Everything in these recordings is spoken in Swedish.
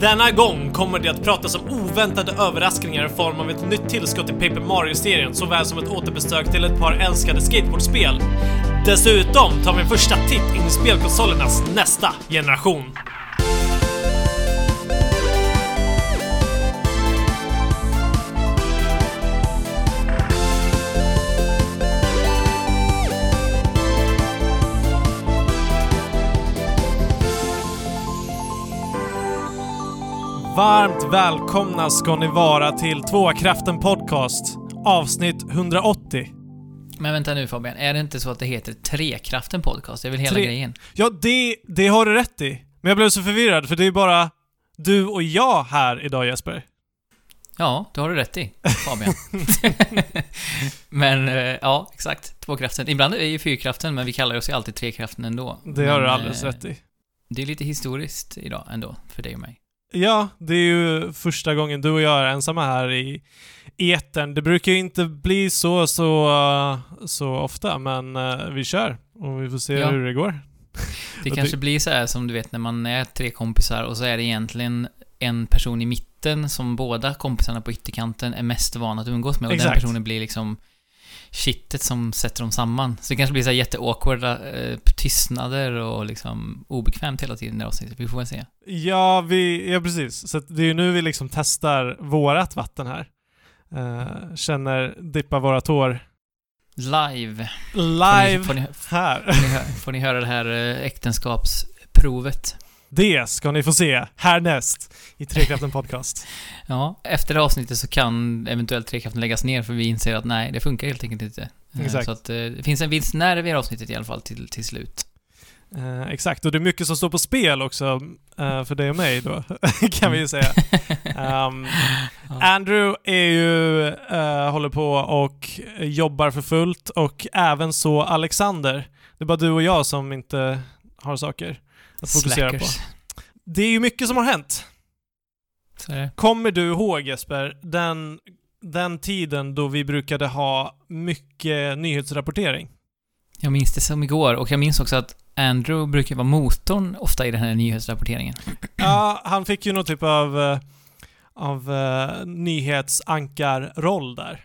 Denna gång kommer det att pratas om oväntade överraskningar i form av ett nytt tillskott till Paper Mario-serien såväl som ett återbesök till ett par älskade skateboardspel. Dessutom tar vi en första titt in i spelkonsolernas nästa generation. Varmt välkomna ska ni vara till Tvåkraften Podcast, avsnitt 180. Men vänta nu Fabian, är det inte så att det heter Trekraften Podcast? Det är väl hela Tre- grejen? Ja, det, det har du rätt i. Men jag blev så förvirrad för det är bara du och jag här idag Jesper. Ja, det har du rätt i, Fabian. men, eh, ja, exakt. Tvåkraften. Ibland är det ju fyrkraften, men vi kallar oss ju alltid Trekraften ändå. Det har Men, du alldeles eh, rätt i. Det är lite historiskt idag ändå, för dig och mig. Ja, det är ju första gången du och jag är ensamma här i etern. Det brukar ju inte bli så, så, uh, så ofta, men uh, vi kör och vi får se Ja. hur det går. Det kanske blir så här som du vet när man är tre kompisar och så är det egentligen en person i mitten som båda kompisarna på ytterkanten är mest vana att umgås med och den Exakt. personen blir liksom kittet som sätter dem samman. Så det kanske blir så här jätteawkwarda eh, tystnader och liksom obekvämt hela tiden i avsnittet. Vi får väl se. Ja, vi, ja precis. Så det är ju nu vi liksom testar vårat vatten här. Uh, känner, dippar våra tår Live. live Får ni, får ni, här. får ni, får ni höra det här eh, äktenskapsprovet? Det ska ni få se härnäst i Trekraften Podcast. Ja, efter det avsnittet så kan eventuellt Trekraften läggas ner för vi inser att nej, det funkar helt enkelt inte. Eh, Exakt. Så att eh, det finns en viss nerv i det här avsnittet i alla fall till, till slut. Eh, exakt, och det är mycket som står på spel också eh, för dig och mig då, kan vi ju säga. Um. Andrew är ju, eh, håller på och jobbar för fullt och även så Alexander. Det är bara du och jag som inte har saker att fokusera på. Slackers. Det är ju mycket som har hänt. Kommer du ihåg Jesper, den, den tiden då vi brukade ha mycket nyhetsrapportering? Jag minns det som igår och jag minns också att Andrew brukar vara motorn ofta i den här nyhetsrapporteringen. Ja, han fick ju någon typ av, eh, av uh, nyhetsankarroll där.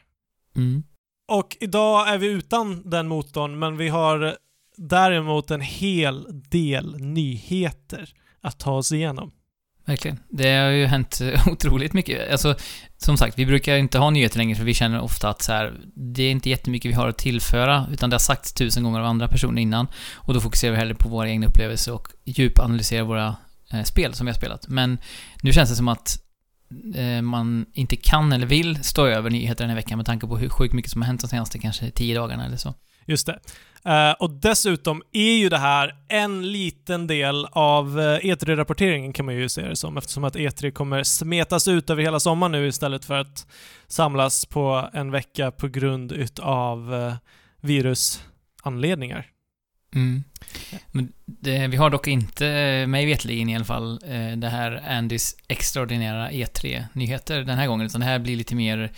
Mm. Och idag är vi utan den motorn, men vi har däremot en hel del nyheter att ta oss igenom. Verkligen. Det har ju hänt otroligt mycket. Alltså, som sagt, vi brukar inte ha nyheter längre för vi känner ofta att så här, det är inte jättemycket vi har att tillföra, utan det har sagts tusen gånger av andra personer innan. Och då fokuserar vi hellre på våra egna upplevelser och djupanalyserar våra eh, spel som vi har spelat. Men nu känns det som att eh, man inte kan eller vill stå över nyheter den här veckan med tanke på hur sjukt mycket som har hänt de senaste kanske tio dagarna eller så. Just det. Uh, och dessutom är ju det här en liten del av eh, uh, E3-rapporteringen kan man ju se det som, eftersom att E3 kommer smetas ut över hela sommaren nu istället för att samlas på en vecka på grund utav uh, virusanledningar. Mm. Men det, vi har dock inte, mig vetligen i alla fall, det här Andys extraordinära E3-nyheter den här gången, utan det här blir lite mer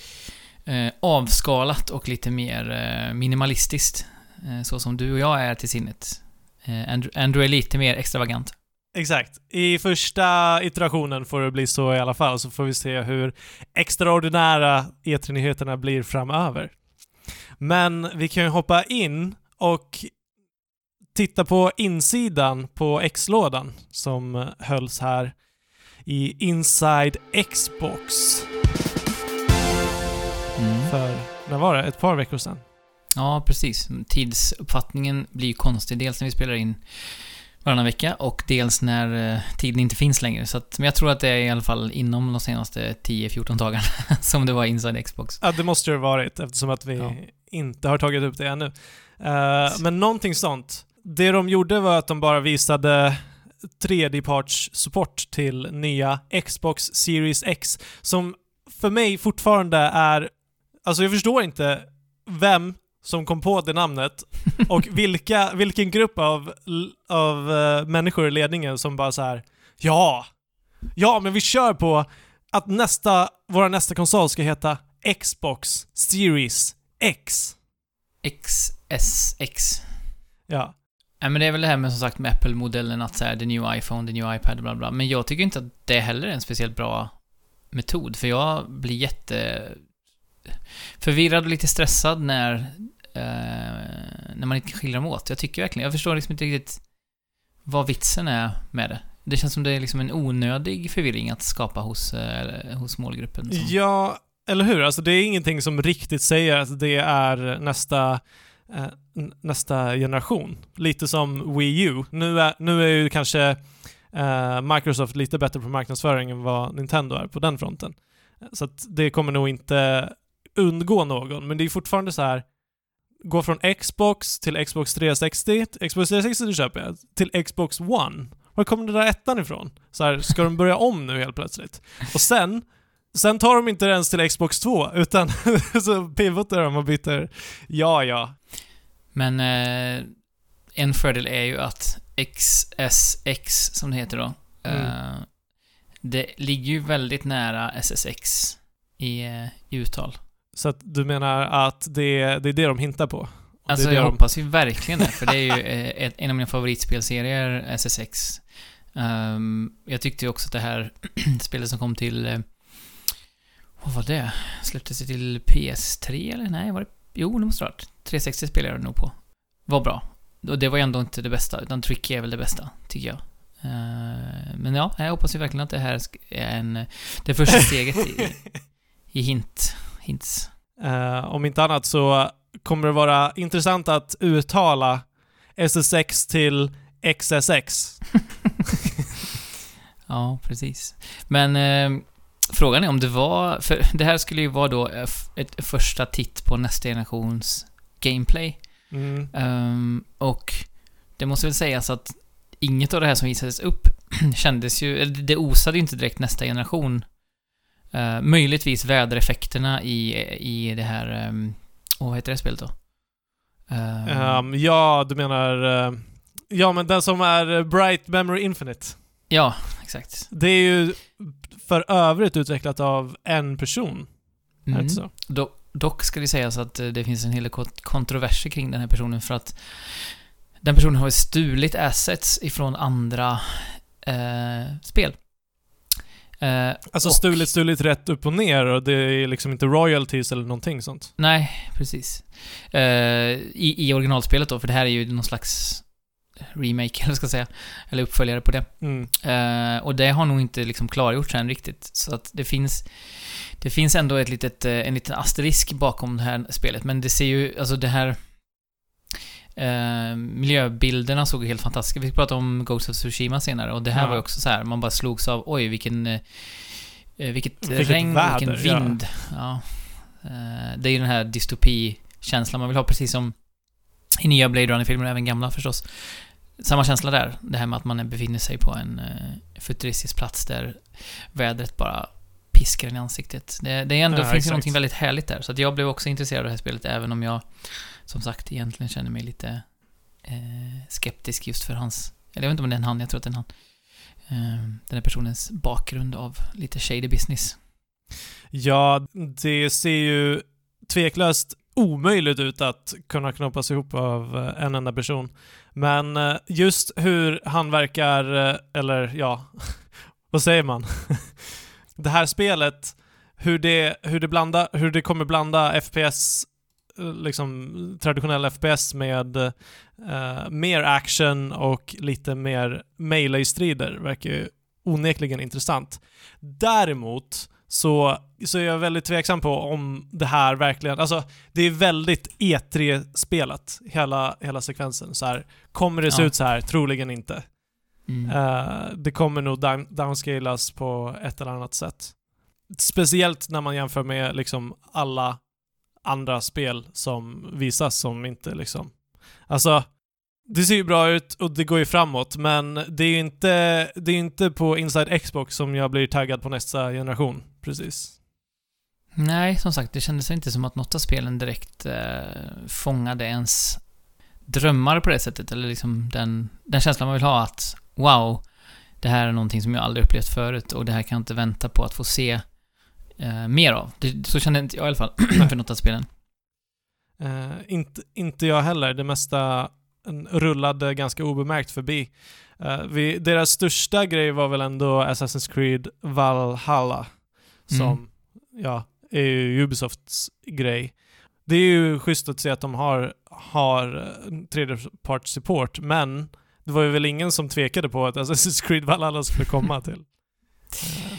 eh, avskalat och lite mer eh, minimalistiskt. Eh, så som du och jag är till sinnet. Eh, Andrew, Andrew är lite mer extravagant. Exakt. I första iterationen får det bli så i alla fall, så får vi se hur extraordinära E3-nyheterna blir framöver. Men vi kan ju hoppa in och titta på insidan på X-lådan som hölls här i Inside Xbox var det? Ett par veckor sedan. Ja, precis. Tidsuppfattningen blir ju konstig, dels när vi spelar in varannan vecka och dels när eh, tiden inte finns längre. Så att, men jag tror att det är i alla fall inom de senaste 10-14 dagarna som det var Inside Xbox. Ja, det måste det ha varit eftersom att vi Ja. inte har tagit upp det ännu. Eh, men någonting sånt. Det de gjorde var att de bara visade tredjeparts support till nya Xbox Series X som för mig fortfarande är... Alltså jag förstår inte vem som kom på det namnet och vilka, vilken grupp av, av eh, människor i ledningen som bara så här Ja! Ja, men vi kör på att nästa, vår nästa konsol ska heta Xbox Series X. XSX. Ja. Nej, men det är väl det här med som sagt med Apple-modellen att säga the new iPhone, the new iPad, bla bla. Men jag tycker inte att det heller är en speciellt bra metod, för jag blir jätte förvirrad och lite stressad när, eh, när man inte kan skilja dem åt. Jag tycker verkligen, jag förstår liksom inte riktigt vad vitsen är med det. Det känns som det är liksom en onödig förvirring att skapa hos, eh, hos målgruppen. Som... Ja, eller hur? Alltså det är ingenting som riktigt säger att det är nästa eh, nästa generation. Lite som Wii U. Nu är, nu är ju kanske eh, Microsoft lite bättre på marknadsföring än vad Nintendo är på den fronten. Så att det kommer nog inte undgå någon, men det är fortfarande så här gå från Xbox till Xbox 360, Xbox 360 du köper jag, till Xbox One. Var kommer den där ettan ifrån? Så här, ska de börja om nu helt plötsligt? Och sen, sen tar de inte ens till Xbox 2, utan så pivotar de och byter ja, ja. Men eh, en fördel är ju att XSX, som det heter då, mm. eh, det ligger ju väldigt nära SSX i, eh, i uttal. Så att du menar att det, det är det de hintar på? Alltså jag de... hoppas ju verkligen det, för det är ju eh, ett, en av mina favoritspelserier, SSX. Um, ehm, jag tyckte ju också att det här spelet som kom till... Eh, vad var det? Släpptes det till PS3 eller? Nej, var det... Jo, det måste det ha varit. 360 spelade jag nog på. Var bra. Och det var ju ändå inte det bästa, utan Tricky är väl det bästa, tycker jag. Uh, men ja, jag hoppas ju verkligen att det här är en... Det första steget i, i hint hints. Uh, om inte annat så kommer det vara intressant att uttala SSX till XSX. ja, precis. Men eh, frågan är om det var... För det här skulle ju vara då ett första titt på nästa generations gameplay. Mm. Um, och det måste väl sägas att inget av det här som visades upp kändes ju... Det osade ju inte direkt nästa generation Uh, möjligtvis vädereffekterna i, i det här... Um, oh, vad heter det spelet då? Uh, um, ja, du menar... Uh, ja, men den som är Bright Memory Infinite. Ja, exakt. Det är ju för övrigt utvecklat av en person. Mm. Är det så? Do dock ska det sägas att det finns en hel del kontroverser kring den här personen för att den personen har stulit assets ifrån andra eh, spel. Eh, alltså och, stulit, stulit rätt upp och ner och det är liksom inte royalties eller någonting sånt? Nej, precis. Eh, i, I originalspelet då, för det här är ju någon slags remake, eller ska jag säga. Eller uppföljare på det. Mm. Eh, och det har nog inte liksom klargjorts än riktigt. Så att det finns... Det finns ändå ett litet, eh, en liten asterisk bakom det här spelet, men det ser ju, alltså det här... Eh, miljöbilderna såg helt fantastiska Vi fick prata om Ghost of Tsushima senare och det här ja. var också så här, man bara slogs av oj vilken... Eh, vilket, vilket regn, väder, vilken vind. Ja. ja. Eh, det är ju den här dystopi-känslan man vill ha, precis som i nya Blade Runner-filmer, även gamla förstås. Samma känsla där, det här med att man befinner sig på en futuristisk plats där vädret bara piskar en i ansiktet. Det, det är ändå, ja, finns ju någonting väldigt härligt där, så att jag blev också intresserad av det här spelet, även om jag som sagt egentligen känner mig lite eh, skeptisk just för hans, eller jag vet inte om det är en han, jag tror att det är en han. Eh, den här personens bakgrund av lite shady business. Ja, det ser ju tveklöst omöjligt ut att kunna knoppas ihop av eh, en enda person. Men eh, just hur han verkar, eh, eller ja, vad säger man? det här spelet, hur det, hur det, blanda, hur det kommer blanda FPS liksom traditionell FPS med uh, mer action och lite mer melee-strider verkar ju onekligen intressant. Däremot så, så är jag väldigt tveksam på om det här verkligen, alltså det är väldigt E3-spelat, hela, hela sekvensen. Så här, kommer det se ja. ut så här? Troligen inte. Mm. Uh, det kommer nog down, downscalas på ett eller annat sätt. Speciellt när man jämför med liksom alla andra spel som visas som inte liksom... Alltså, det ser ju bra ut och det går ju framåt, men det är ju inte, det är inte på Inside Xbox som jag blir taggad på nästa generation, precis. Nej, som sagt, det kändes inte som att något av spelen direkt eh, fångade ens drömmar på det sättet, eller liksom den, den känslan man vill ha att wow, det här är någonting som jag aldrig upplevt förut och det här kan jag inte vänta på att få se eh, mer av. Det, så kände inte jag i alla fall för något av spelen. Uh, inte, inte jag heller. Det mesta rullade ganska obemärkt förbi. Eh, vi, deras största grej var väl ändå Assassin's Creed Valhalla, som Mm. ja, är ju Ubisofts grej. Det är ju schysst att se att de har, har eh, tredjeparts support, men det var ju väl ingen som tvekade på att Assassin's Creed Valhalla skulle komma till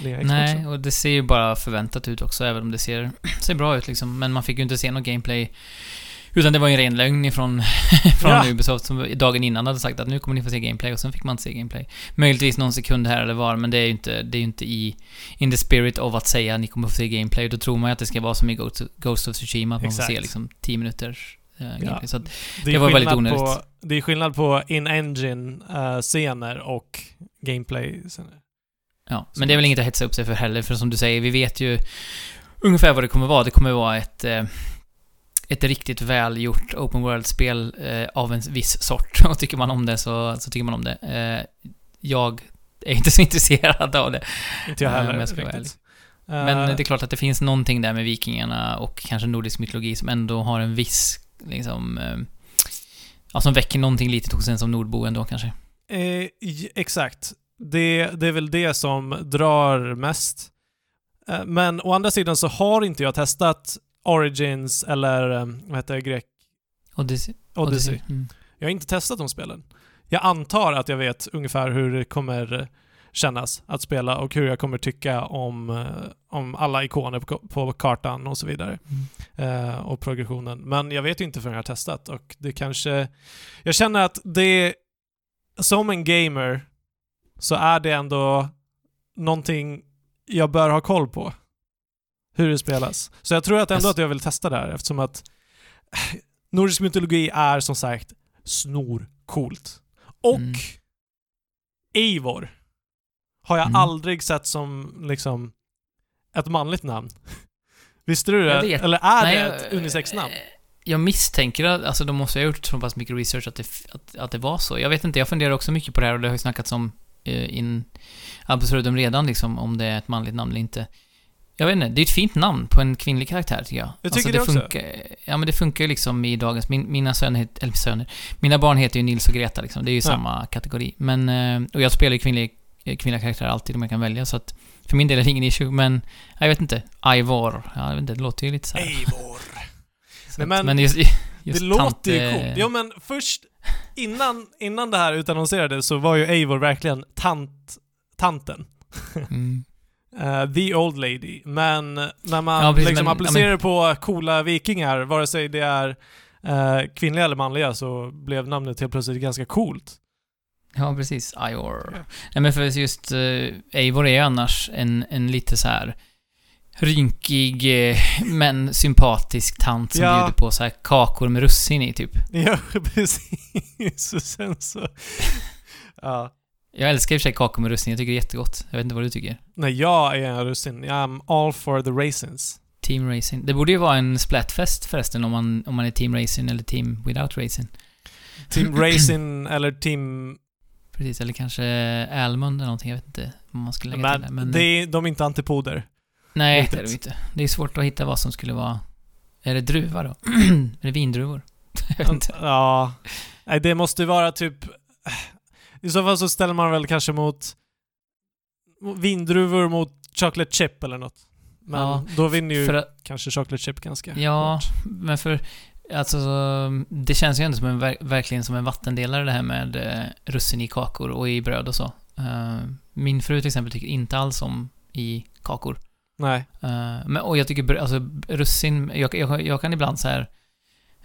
eh. Nej, och det ser ju bara förväntat ut också, även om det ser, ser bra ut liksom. Men man fick ju inte se något gameplay. Utan det var ju en ren lögn ifrån, från Ja. Ubisoft som dagen innan hade sagt att nu kommer ni få se gameplay och sen fick man inte se gameplay. Möjligtvis någon sekund här eller var, men det är ju inte, det är inte i in the spirit of att säga att ni kommer få se gameplay. Då tror man ju att det ska vara som i Ghost, of Tsushima, att man får Exakt. se liksom 10 minuters eh, gameplay. Så att, det, det är var väldigt skillnad på, onödigt. det är skillnad på in-engine-scener och gameplay-scener. Ja, men det är väl inget att hetsa upp sig för heller, för som du säger, vi vet ju ungefär vad det kommer vara. Det kommer vara ett, eh, ett riktigt välgjort open world-spel eh, av en viss sort. Och tycker man om det så, så tycker man om det. Eh, jag är inte så intresserad av det. Inte jag heller jag riktigt. Men det är klart att det finns någonting där med vikingarna och kanske nordisk mytologi som ändå har en viss, liksom, ja, som väcker någonting litet hos en som nordbo ändå kanske. Eh, exakt. Det, det är väl det som drar mest. Eh, men å andra sidan så har inte jag testat Origins eller eh, vad heter det, grek? Odyssey. Odyssey. Mm. Jag har inte testat de spelen. Jag antar att jag vet ungefär hur det kommer eh, kännas att spela och hur jag kommer tycka om, om alla ikoner på, på kartan och så vidare. Mm. eh, och progressionen. Men jag vet ju inte förrän jag har testat och det kanske... Jag känner att det... Som en gamer så är det ändå någonting jag bör ha koll på. Hur det spelas. Så jag tror att ändå att jag vill testa det här eftersom att nordisk mytologi är som sagt snorcoolt. Och Mm. Eivor har jag Mm. aldrig sett som liksom ett manligt namn. Visste du det? Eller är Nej, det ett unisexnamn? eh, Jag misstänker att, alltså de måste ha gjort så pass mycket research att det, att, att det var så. Jag vet inte, jag funderar också mycket på det här och det har ju snackats om in absurdum redan liksom, om det är ett manligt namn eller inte. Jag vet inte, det är ett fint namn på en kvinnlig karaktär tycker jag. Jag tycker det också. funkar, Ja men det funkar ju liksom i dagens, min, mina söner, eller söner, mina barn heter ju Nils och Greta liksom, det är ju Ja. samma kategori. Men, eh, och jag spelar ju kvinnlig, eh, kvinnliga karaktärer alltid om jag kan välja så att för min del är det ingen issue, men jag vet inte. Ivor, ja, jag vet inte, det låter ju lite så här. Eivor. Att- men just, just det låter ju coolt. Jo men först, innan, innan det här utannonserades så var ju Eivor verkligen tant, tanten. Mm. Eh, the old lady. Men när man Ja, precis, liksom men- applicerar ja, det på coola vikingar, vare sig det är eh, kvinnliga eller manliga, så blev namnet helt plötsligt ganska coolt. Ja, precis. Ior. Nej, men för just uh, Eivor är ju annars en, en lite så här rynkig eh, men sympatisk tant som Ja. bjuder på så här kakor med russin i, typ. Ja, precis. Och sen så... ja. Jag älskar i och för sig kakor med russin, jag tycker det är jättegott. Jag vet inte vad du tycker. Nej, jag är en russin. I'm all for the raisins. Team Racing. Det borde ju vara en splatfest förresten om man, om man är Team Racing eller Team Without Racing. Team Raisin eller Team... Precis, eller kanske Almond eller någonting, jag vet inte vad man skulle lägga till där. Men, Men, det är, de är inte antipoder. Nej, riktigt. det är det inte. Det är svårt att hitta vad som skulle vara... Är det druva då? är det vindruvor? Ja. Nej, det måste ju vara typ... I så fall så ställer man väl kanske mot vindruvor mot chocolate chip eller något. Men Ja, då vinner ju att, kanske chocolate chip ganska Ja, hårt. men för... Alltså, det känns ju ändå som en, ver- verkligen som en vattendelare det här med eh, russin i kakor och i bröd och så. Eh, min fru till exempel tycker inte alls om i kakor. Nej. Eh, men, och jag tycker, alltså russin, jag, jag, jag kan ibland så här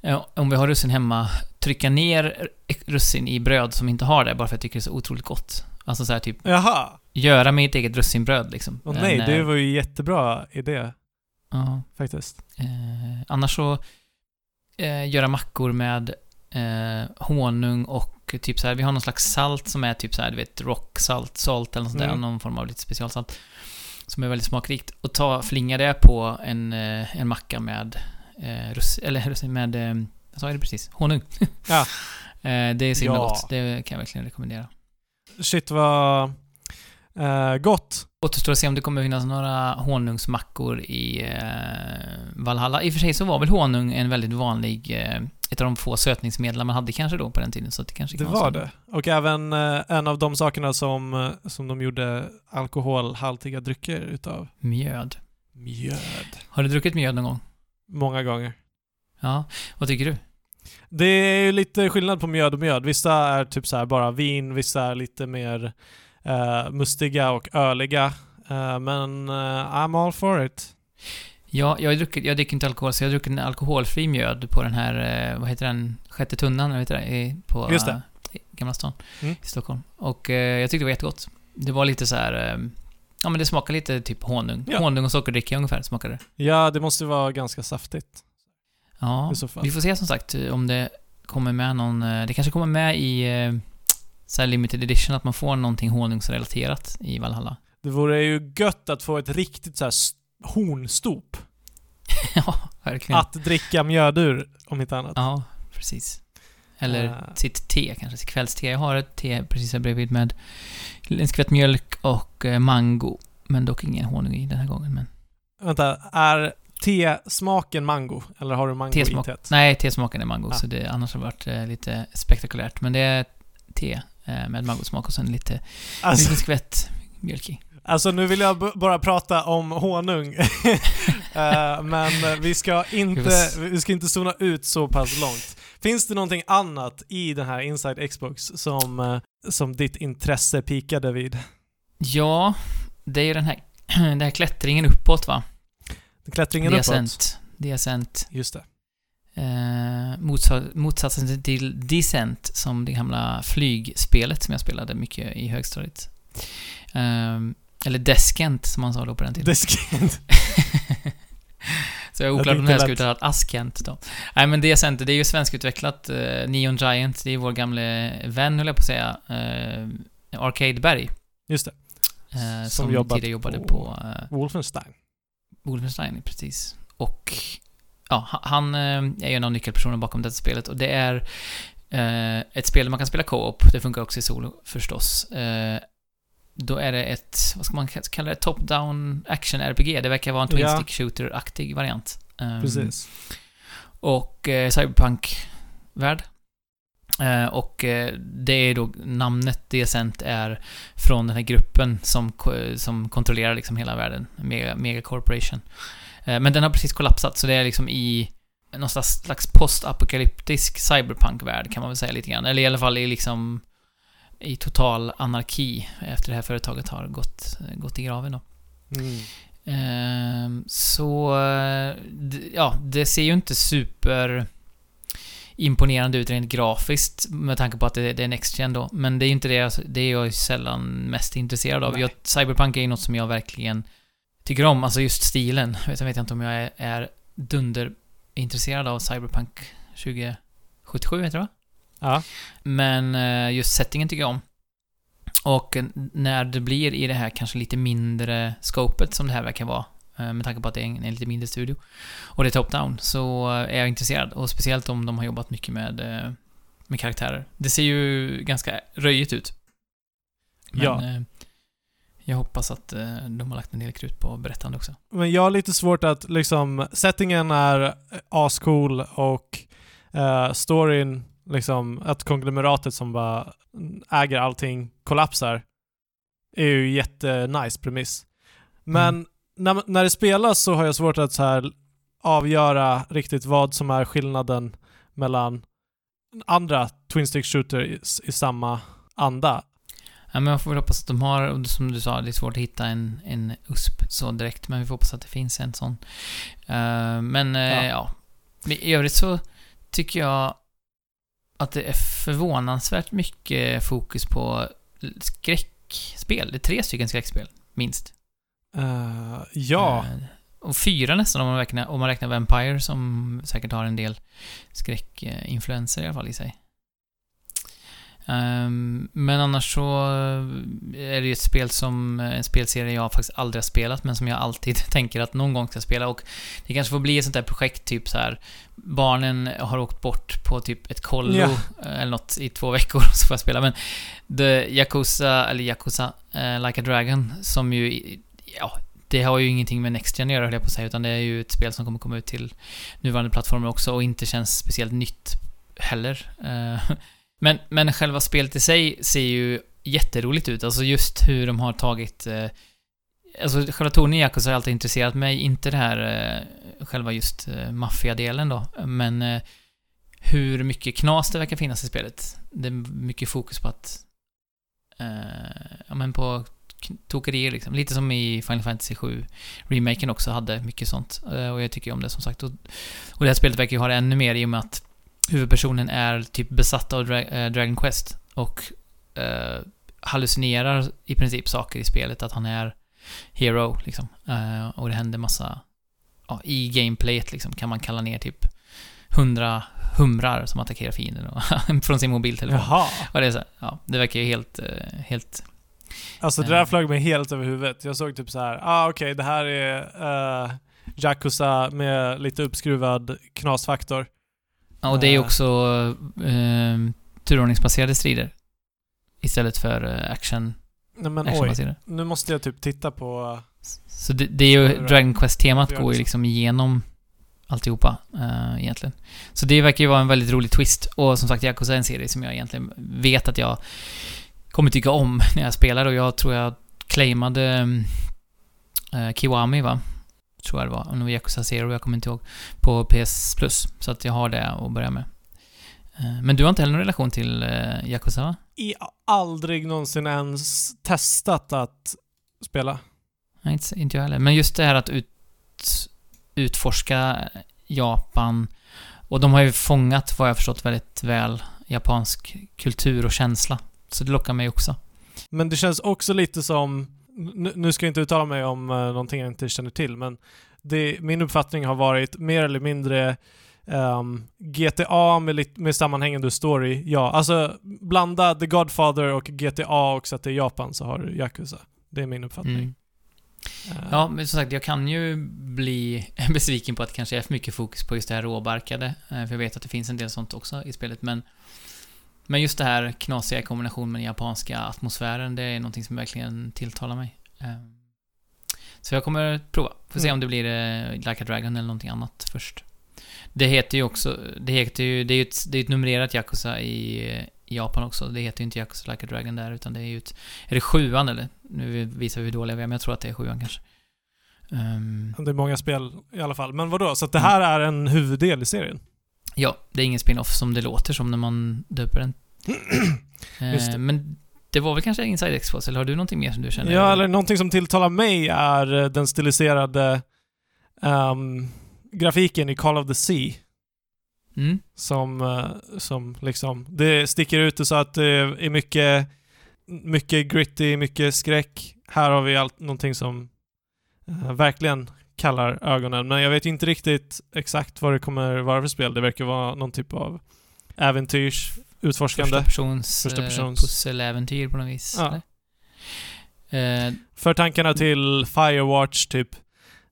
eh, om vi har russin hemma, trycka ner russin i bröd som inte har det, bara för att jag tycker det är så otroligt gott. Alltså så här typ, Jaha. göra mitt eget russinbröd liksom. Åh Men, nej, det eh, var ju jättebra idé ja. faktiskt. Annars så göra mackor med honung och typ så här, vi har någon slags salt som är typ så här, du vet, rocksalt, salt eller något sånt där, Mm. någon form av lite specialsalt. Som är väldigt smakrikt. Och ta, flinga det på en, eh, en macka med eh, russ, eller russin med, eh, jag sa det precis, honung. Ja. eh, det är så himla Ja. gott, det kan jag verkligen rekommendera. Shit vad eh, gott. Återstår att se om det kommer finnas några honungsmackor i eh, Valhalla. I och för sig så var väl honung en väldigt vanlig eh, ett av de få sötningsmedel man hade kanske då på den tiden. Så det kanske Det kan var det. Och även en av de sakerna som, som de gjorde alkoholhaltiga drycker utav. Mjöd. Mjöd. Har du druckit mjöd någon gång? Många gånger. Ja. Vad tycker du? Det är ju lite skillnad på mjöd och mjöd. Vissa är typ så bara vin, vissa är lite mer eh, mustiga och öliga. Eh, men eh, I'm all for it. Ja, jag, druckit, jag dricker inte alkohol, så jag har druckit en alkoholfri mjöd på den här, eh, vad heter den, Sjätte tunnan, vad heter det, på Just det. eh, Gamla stan Mm. i Stockholm. Och jag tyckte det var jättegott. Det var lite så här, ja men det smakade lite typ honung. Ja. Honung och sockerdricka ungefär smakade det. Ja, det måste vara ganska saftigt Ja, vi får se som sagt om det kommer med någon, det kanske kommer med i så limited edition, att man får någonting honungsrelaterat i Valhalla. Det vore ju gött att få ett riktigt så här st- hornstop ja, verkligen. att dricka mjöd ur, om inte annat. Ja, precis. Eller Eh. sitt te kanske, sitt kvällste. Jag har ett te precis här bredvid med en skvätt mjölk och eh, mango. Men dock ingen honung i den här gången. Men Vänta, är tesmaken mango? Eller har du mango Tesmak. i teet? nej, tesmaken är mango, Ah. så det annars har varit eh, lite spektakulärt. Men det är te med mangosmak och sen lite, Alltså, liten skvätt mjölk i. alltså nu vill jag bara prata om honung. Eh, men eh, vi ska, inte, vi ska inte zona ut så pass långt. Finns det någonting annat i den här Inside Xbox som, eh, som ditt intresse pikade vid? Ja, det är ju den här, den här klättringen uppåt va? Klättringen uppåt? Descent. Descent. Just det. Eh, motsa- motsatsen till Descent, som det gamla flygspelet som jag spelade mycket i högstadiet. Eh, eller Descent, som man sa då på den tiden. Descent. Så jag är det är oklart om det här ska uttalas Askent då. Nej men Descent, det är ju svenskutvecklat. Eh, Neon Giant, det är vår gamle vän, höll jag på att säga. Eh, Arcade Berg. Just det. Eh, Som som jobbat tidigare jobbade på- på, eh, Wolfenstein. Wolfenstein, precis. Och ja, ha- han eh, är ju en av nyckelpersonerna bakom detta spelet och det är eh, ett spel där man kan spela co-op. Det funkar också i solo förstås. Eh, då är det ett, vad ska man ka- kalla det, top-down action-RPG. Det verkar vara en twin Ja. stick shooter-aktig variant. Um, Precis. Och cyberpunk-värld. Och det är då namnet Decent är från den här gruppen som, som kontrollerar liksom hela världen. Mega, Mega Corporation. Eh, men den har precis kollapsat, så det är liksom i någon slags, postapokalyptisk cyberpunk-värld kan man väl säga lite grann. Eller i alla fall i liksom i total anarki efter det här företaget har gått, gått i graven då. Mm. Ehm, så, eh, ja, det ser ju inte super imponerande ut rent grafiskt med tanke på att det, det är Next Gen då. Men det är ju inte det, jag- det är jag sällan mest intresserad av. Jag, Cyberpunk är ju något som jag verkligen tycker om, alltså just stilen. Vet- Jag vet inte om jag är, är dunderintresserad av Cyberpunk 2077, heter det va? Ja. Men eh, just settingen tycker jag om. Och eh, när det blir i det här kanske lite mindre scopet som det här verkar vara, eh, med tanke på att det är en, en lite mindre studio, och det är top-down, så är jag intresserad. Och speciellt om de har jobbat mycket med, med karaktärer. Det ser ju ganska röjigt ut. Men Ja. Jag hoppas att eh, de har lagt en del krut på berättande också. Men jag har lite svårt att liksom, settingen är eh, ascool och eh, storyn, liksom, att konglomeratet som bara äger allting kollapsar, är ju jättenice premiss. Men Mm. när, när det spelas så har jag svårt att så här avgöra riktigt vad som är skillnaden mellan andra Twin Stick Shooter i, i samma anda. Ja, men man får väl hoppas att de har, och som du sa, det är svårt att hitta en, en USP så direkt, men vi får hoppas att det finns en sån. Eh, men eh, Ja. ja. I övrigt så tycker jag att det är förvånansvärt mycket fokus på skräckspel. Det är tre stycken skräckspel, minst. Eh, ja, Eh, och fyra nästan om man räknar, om man räknar Vampire som säkert har en del skräckinfluenser i alla fall i sig. Ehm, men annars så är det ju ett spel som, en spelserie jag faktiskt aldrig har spelat, men som jag alltid tänker att någon gång ska spela. Och det kanske får bli ett sånt där projekt, typ så här. Barnen har åkt bort på typ ett kollo eh, eller något i två veckor, så får jag spela. Men The Yakuza, eller Yakuza, eh, Like a Dragon, som ju, ja, det har ju ingenting med Next Gen att göra, höll jag på att säga, utan det är ju ett spel som kommer komma ut till nuvarande plattformar också och inte känns speciellt nytt heller. Eh, men, men själva spelet i sig ser ju jätteroligt ut, alltså just hur de har tagit eh, Alltså själva tonen i Yakuza har alltid intresserat mig, inte det här eh, själva just eh, maffiadelen då, men eh, hur mycket knas det verkar finnas i spelet. Det är mycket fokus på att... Eh, ja men på tokerier liksom. Lite som i Final Fantasy 7 remaken också hade mycket sånt. Eh, och jag tycker om det som sagt. Och, och det här spelet verkar ju ha det ännu mer i och med att huvudpersonen är typ besatt av Dra äh, Dragon Quest och äh, hallucinerar i princip saker i spelet. Att han är hero liksom. Äh, och det händer massa... Ja, i gameplayet liksom kan man kalla ner typ hundra humrar som attackerar fienden och från sin mobiltelefon. Jaha. Och det är så, ja, det verkar ju helt, helt Alltså det där flög mig helt över huvudet. Jag såg typ så här, ah okej okay, det här är uh, Yakuza med lite uppskruvad knasfaktor. Ja, och det är uh, också uh, turordningsbaserade strider. Istället för uh, action Nej men oj, nu måste jag typ titta på... Så det, det är ju, Dragon Quest-temat går ju liksom igenom alltihopa uh, egentligen. Så det verkar ju vara en väldigt rolig twist. Och som sagt, Yakuza är en serie som jag egentligen vet att jag kommer tycka om när jag spelar och jag tror jag claimade uh, Kiwami va? Tror jag det var. Om det var Yakuza Zero, jag kommer inte ihåg. På PS Plus. Så att jag har det att börja med. Uh, men du har inte heller någon relation till uh, Yakuza va? Jag har aldrig någonsin ens testat att spela. Nej, inte, inte jag heller. Men just det här att ut, utforska Japan. Och de har ju fångat, vad jag förstått, väldigt väl japansk kultur och känsla. Så det lockar mig också. Men det känns också lite som, nu ska jag inte uttala mig om uh, någonting jag inte känner till, men det, min uppfattning har varit mer eller mindre um, ehm, GTA med, med sammanhängande story, ja. Alltså blanda The Godfather och GTA och så att det är Japan så har du Yakuza. Det är min uppfattning. Mm. Uh, ja, men som sagt, jag kan ju bli besviken på att det kanske är för mycket fokus på just det här råbarkade. Uh, för jag vet att det finns en del sånt också i spelet, men men just det här knasiga i kombination med den japanska atmosfären, det är någonting som verkligen tilltalar mig. Ehm, så jag kommer prova. Får se mm. om det blir eh, Like a Dragon eller någonting annat först. Det heter ju också, det heter ju, det är ju ett, det är ett numrerat Yakuza i, i Japan också. Det heter ju inte Yakuza Like a Dragon där, utan det är ju ett, är det sjuan eller? Nu visar vi hur dåliga vi är, men jag tror att det är sjuan kanske. Um, det är många spel i alla fall. Men vadå, så att det här är en huvuddel i serien? Ja, det är ingen spin-off som det låter som när man döper den. eh, men det var väl kanske Inside Xbox, eller har du någonting mer som du känner? Ja, eller någonting som tilltalar mig är eh, den stiliserade um, grafiken i Call of the Sea. Mm. Som, uh, som liksom, det sticker ut så att det är mycket, mycket gritty, mycket skräck. Här har vi allt, någonting som verkligen kallar ögonen. Men jag vet inte riktigt exakt vad det kommer vara för spel. Det verkar vara någon typ av äventyrs, utforskande. Första persons, Första persons. pusseläventyr på något vis. Ja. Eh, för tankarna till Firewatch typ.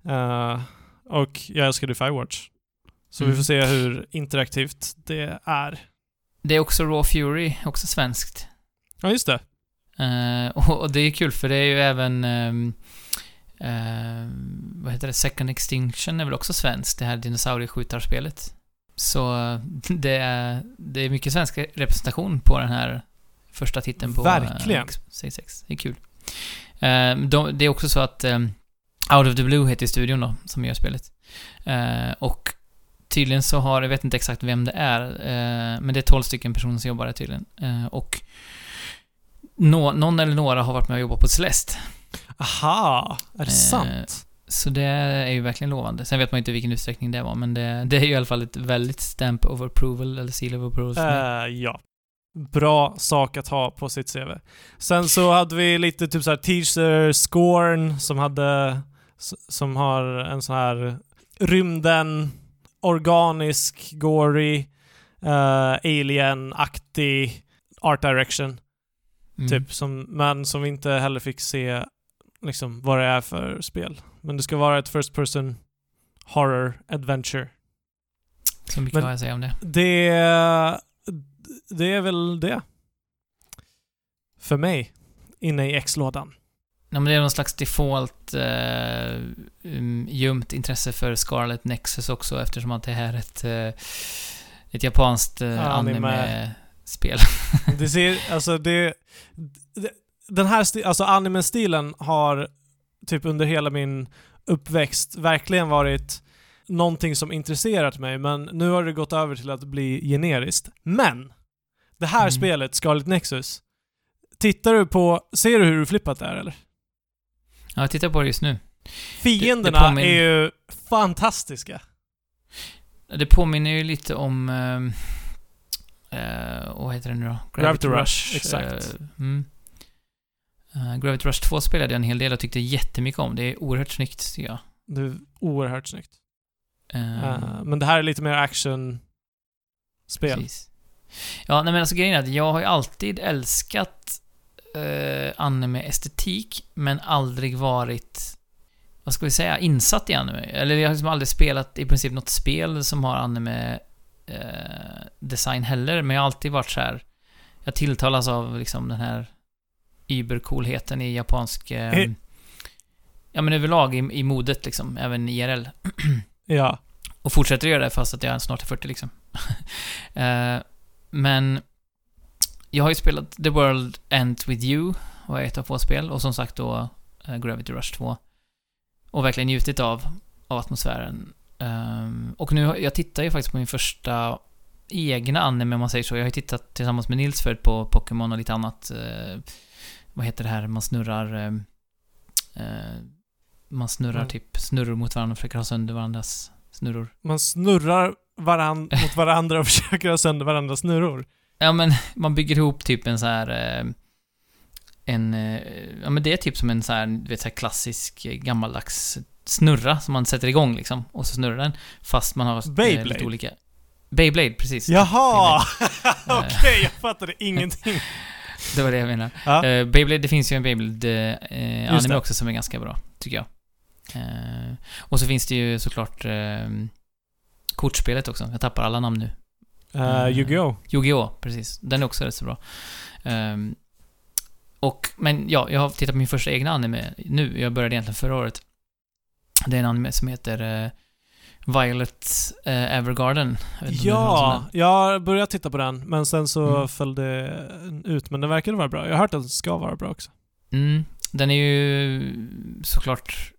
Uh, och jag älskade Firewatch. Så mm. vi får se hur interaktivt det är. Det är också Raw Fury, också svenskt. Ja, just det. Uh, och, och, det är kul för det är ju även um, uh, vad heter det? Second Extinction är väl också svenskt, det här dinosaurieskjutarspelet. Så det är, det är mycket svensk representation på den här första titeln på Verkligen. X66. Det är kul. Uh, de, det är också så att um, Out of the Blue heter studion då, som gör spelet. Och tydligen så har, jag vet inte exakt vem det är, men det är 12 stycken personer som jobbar där tydligen. och någon eller några har varit med och jobbat på Celeste. Aha, är det sant? Så det är ju verkligen lovande. Sen vet man ju inte vilken utsträckning det var, men det, det är ju i alla fall ett väldigt stamp of approval, eller seal of approval. Uh, ja. Bra sak att ha på sitt CV. Sen så hade vi lite typ såhär teaser Scorn som hade, som har en sån här rymden, organisk, gory, uh, alien-aktig art direction. Mm. Typ, som, men som vi inte heller fick se liksom vad det är för spel. Men det ska vara ett First Person Horror Adventure. Så mycket Men har jag att säga om det. Det... Det är väl det. För mig. Inne i X-lådan. Ja, men det är någon slags default eh, um, ljumt intresse för Scarlet Nexus också eftersom att det här är ett, eh, ett japanskt eh, Anime. anime-spel. Det ser, alltså det... det den här sti- alltså anime-stilen har typ under hela min uppväxt verkligen varit någonting som intresserat mig, men nu har det gått över till att bli generiskt. Men! Det här Mm. spelet, Scarlet Nexus, tittar du på... Ser du hur flippat det är eller? ja, jag tittar på det just nu. Fienderna det påmin- är ju fantastiska. Det påminner ju lite om... ehm, eh, vad heter det nu då? Gravity Rush, exakt. eh, mm. Eh, Gravity Rush 2 spelade jag en hel del och tyckte jättemycket om. Det är oerhört snyggt, tycker jag. Det är oerhört snyggt. Eh, men det här är lite mer action-spel. Precis. Ja, nej men alltså grejen är att jag har ju alltid älskat eh, anime-estetik, men aldrig varit, vad ska vi säga, insatt i anime. Eller jag har liksom aldrig spelat i princip något spel som har anime-design heller, men jag har alltid varit så här. jag tilltalas av liksom den här übercoolheten i japansk, eh, Eh. ja men överlag i, i modet liksom, även IRL. Ja. Och fortsätter göra det fast att jag snart är 40 liksom. Eh, men jag har ju spelat The World Ends With You, var ett av få spel, och som sagt då eh, Gravity Rush 2. Och verkligen njutit av, av atmosfären. Ehm, och nu, jag tittar ju faktiskt på min första egna anime om man säger så. Jag har ju tittat tillsammans med Nils förut på Pokémon och lite annat. Vad heter det här, man snurrar... eh, eh, man snurrar Mm. typ snurror mot varandra och försöker ha sönder varandras snurror. Man snurrar varann mot varandra och försöker ha sönder varandras snurror. Ja, men man bygger ihop typ en så här... Eh, en... Eh, ja, men det är typ som en så här, du vet, så här klassisk eh, gammaldags snurra som man sätter igång liksom. Och så snurrar den. Fast man har Beyblade. lite olika... Beyblade, precis. Jaha! Okej, jag fattade ingenting. Det var det jag menade. Ja. Eh, Beyblade, det finns ju en Beyblade-anime Just det. också som är ganska bra, tycker jag. Eh, och så finns det ju såklart eh, kortspelet också. Jag tappar alla namn nu. Uh, Yu-Gi-Oh! Yu-Gi-Oh! Precis. Den är också rätt så bra. Ehm, och, men ja, jag har tittat på min första egna anime nu. Jag började egentligen förra året. Det är en anime som heter eh, Violet eh, Evergarden. Ja, jag börjat titta på den, men sen så Mm. föll det ut. Men den verkade vara bra. Jag har hört att den ska vara bra också. den. Mm, den är ju såklart...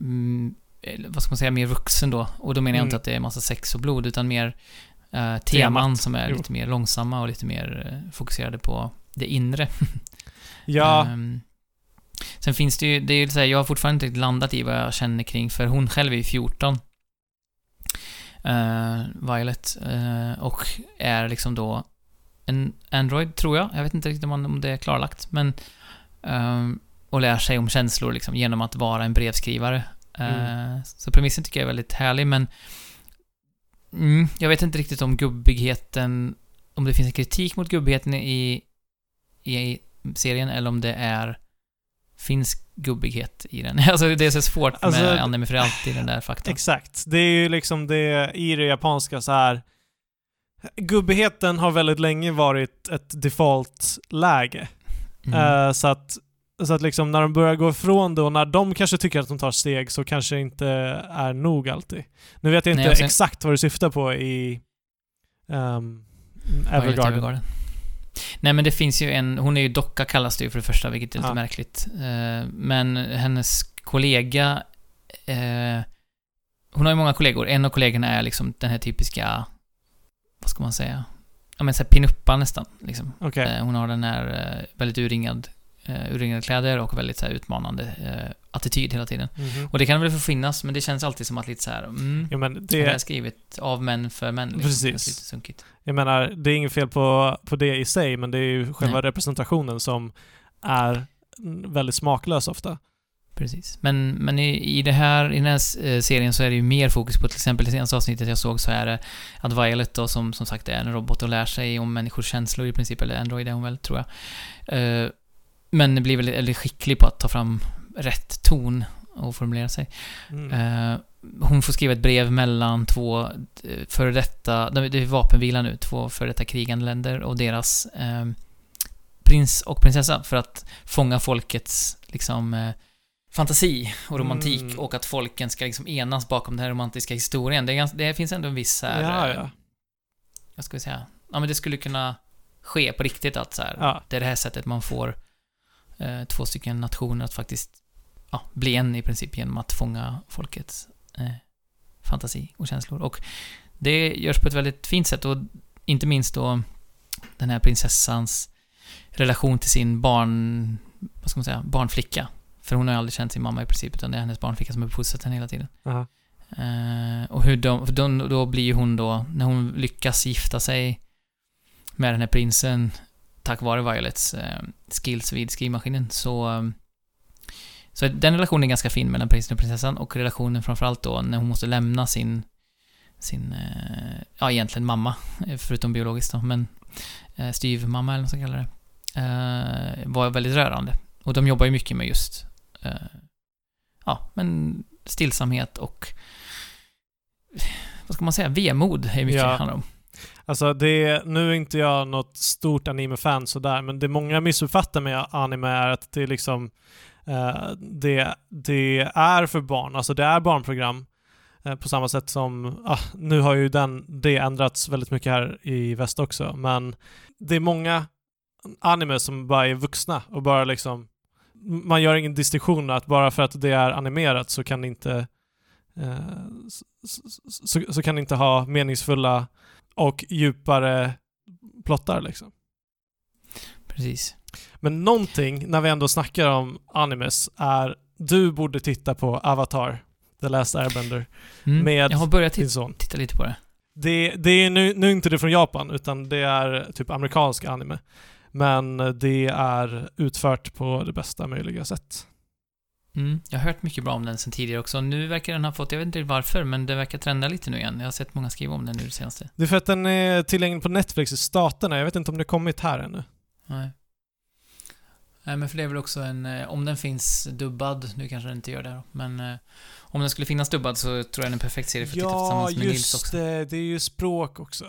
Mm, vad ska man säga, mer vuxen då. Och då menar jag Mm. inte att det är massa sex och blod, utan mer eh, teman som är Jo. lite mer långsamma och lite mer eh, fokuserade på det inre. Ja, Ehm, sen finns det ju, det är ju så här, jag har fortfarande inte landat i vad jag känner kring, för hon själv är ju 14. eh, Violet. eh, och är liksom då en Android, tror jag. Jag vet inte riktigt om, det är klarlagt, men... ehm, och lär sig om känslor liksom, genom att vara en brevskrivare. Mm. Så premissen tycker jag är väldigt härlig, men... Mm, jag vet inte riktigt om gubbigheten... Om det finns en kritik mot gubbigheten i, i serien, eller om det är finsk gubbighet i den. Alltså det är så svårt Alltså, med anime, för alltid den där faktorn. exakt. Det är ju liksom det i det japanska så här. Gubbigheten har väldigt länge varit ett default-läge. Mm. Eh, så att, så att liksom när de börjar gå ifrån det och när de kanske tycker att de tar steg så kanske det inte är nog alltid. Nu vet jag inte Nej, sen- exakt vad du syftar på i um, Evergarden. Evergarden. Nej men det finns ju en, hon är ju docka kallas det ju för det första, vilket är lite Ja. märkligt. Eh, men hennes kollega, eh, hon har ju många kollegor. En av kollegorna är liksom den här typiska, vad ska man säga? Ja men såhär pinuppa nästan, liksom. Okej. Eh, hon har den här väldigt urringad, urringade kläder och väldigt så utmanande attityd hela tiden. Mhm. Och det kan väl få finnas, men det känns alltid som att lite så här, mm, Ja, men det är det, skrivet av män för män. Liksom. Precis. Det Lite sunkigt. jag menar, det är inget fel på, på det i sig, men det är ju själva Nej. representationen som är mm, väldigt smaklös ofta. Precis. Men, men i, i, det här, i den här eh, serien så är det ju mer fokus på, till exempel i senaste avsnittet jag såg så är det att Violet då, som som sagt är en robot och lär sig om människors känslor i princip, eller Android är hon väl, tror jag. Eh, men blir väl väldigt skicklig på att ta fram rätt ton och formulera sig. Mm. Eh, hon får skriva ett brev mellan två eh, före detta, det är vapenvila nu, två före detta krigande länder och deras eh, prins och prinsessa för att fånga folkets, liksom, fantasi och romantik Mm. och att folken ska liksom enas bakom den här romantiska historien. Det, är gans, det finns ändå en viss här, Ja, ja. vad ska vi säga? Ja, men det skulle kunna ske på riktigt att så här, ja. det är det här sättet man får eh, två stycken nationer att faktiskt ja, bli en i princip genom att fånga folkets eh, fantasi och känslor. Och det görs på ett väldigt fint sätt och inte minst då den här prinsessans relation till sin barn, vad ska man säga, barnflicka. För hon har ju aldrig känt sin mamma i princip, utan det är hennes barnflicka som har uppfostrat henne hela tiden. Aha. Eh, och hur de, för de, då blir ju hon då, när hon lyckas gifta sig med den här prinsen, tack vare Violets eh, skills vid skrivmaskinen, så... så den relationen är ganska fin mellan prinsen och prinsessan, och relationen framförallt då när hon måste lämna sin... Sin, eh, ja egentligen mamma, eh, förutom biologiskt då, men eh, styvmamma eller vad man ska kalla det, var väldigt rörande. Och de jobbar ju mycket med just, ja, men stillsamhet och vad ska man säga, vemod är mycket Ja. det handlar om. Alltså det, nu är inte jag något stort anime-fan sådär, men det många missuppfattar med anime är att det är liksom Eh, det, det är för barn, alltså det är barnprogram. Eh, på samma sätt som, ah, nu har ju den, det ändrats väldigt mycket här i väst också, men det är många anime som bara är vuxna och bara liksom man gör ingen distinktion att bara för att det är animerat så kan det inte eh, så, så, så kan det inte ha meningsfulla och djupare plottar liksom. Precis. Men någonting, när vi ändå snackar om animes, är du borde titta på Avatar, The Last Airbender, Mm. Med Jag har börjat titta, titta lite på det. Det, det är nu, nu inte det från Japan, utan det är typ amerikansk anime. Men det är utfört på det bästa möjliga sätt. Mm. Jag har hört mycket bra om den sen tidigare också. Nu verkar den ha fått, jag vet inte varför, men det verkar trenda lite nu igen. Jag har sett många skriva om den nu det senaste. Det är för att den är tillgänglig på Netflix i staterna. Jag vet inte om det kommit här ännu. Nej. Nej, men för det är väl också en, eh, om den finns dubbad, nu kanske den inte gör det men eh, om den skulle finnas dubbad så tror jag den är en perfekt serie för att titta Ja, tillsammans med Nils just också. det. Det är ju språk också.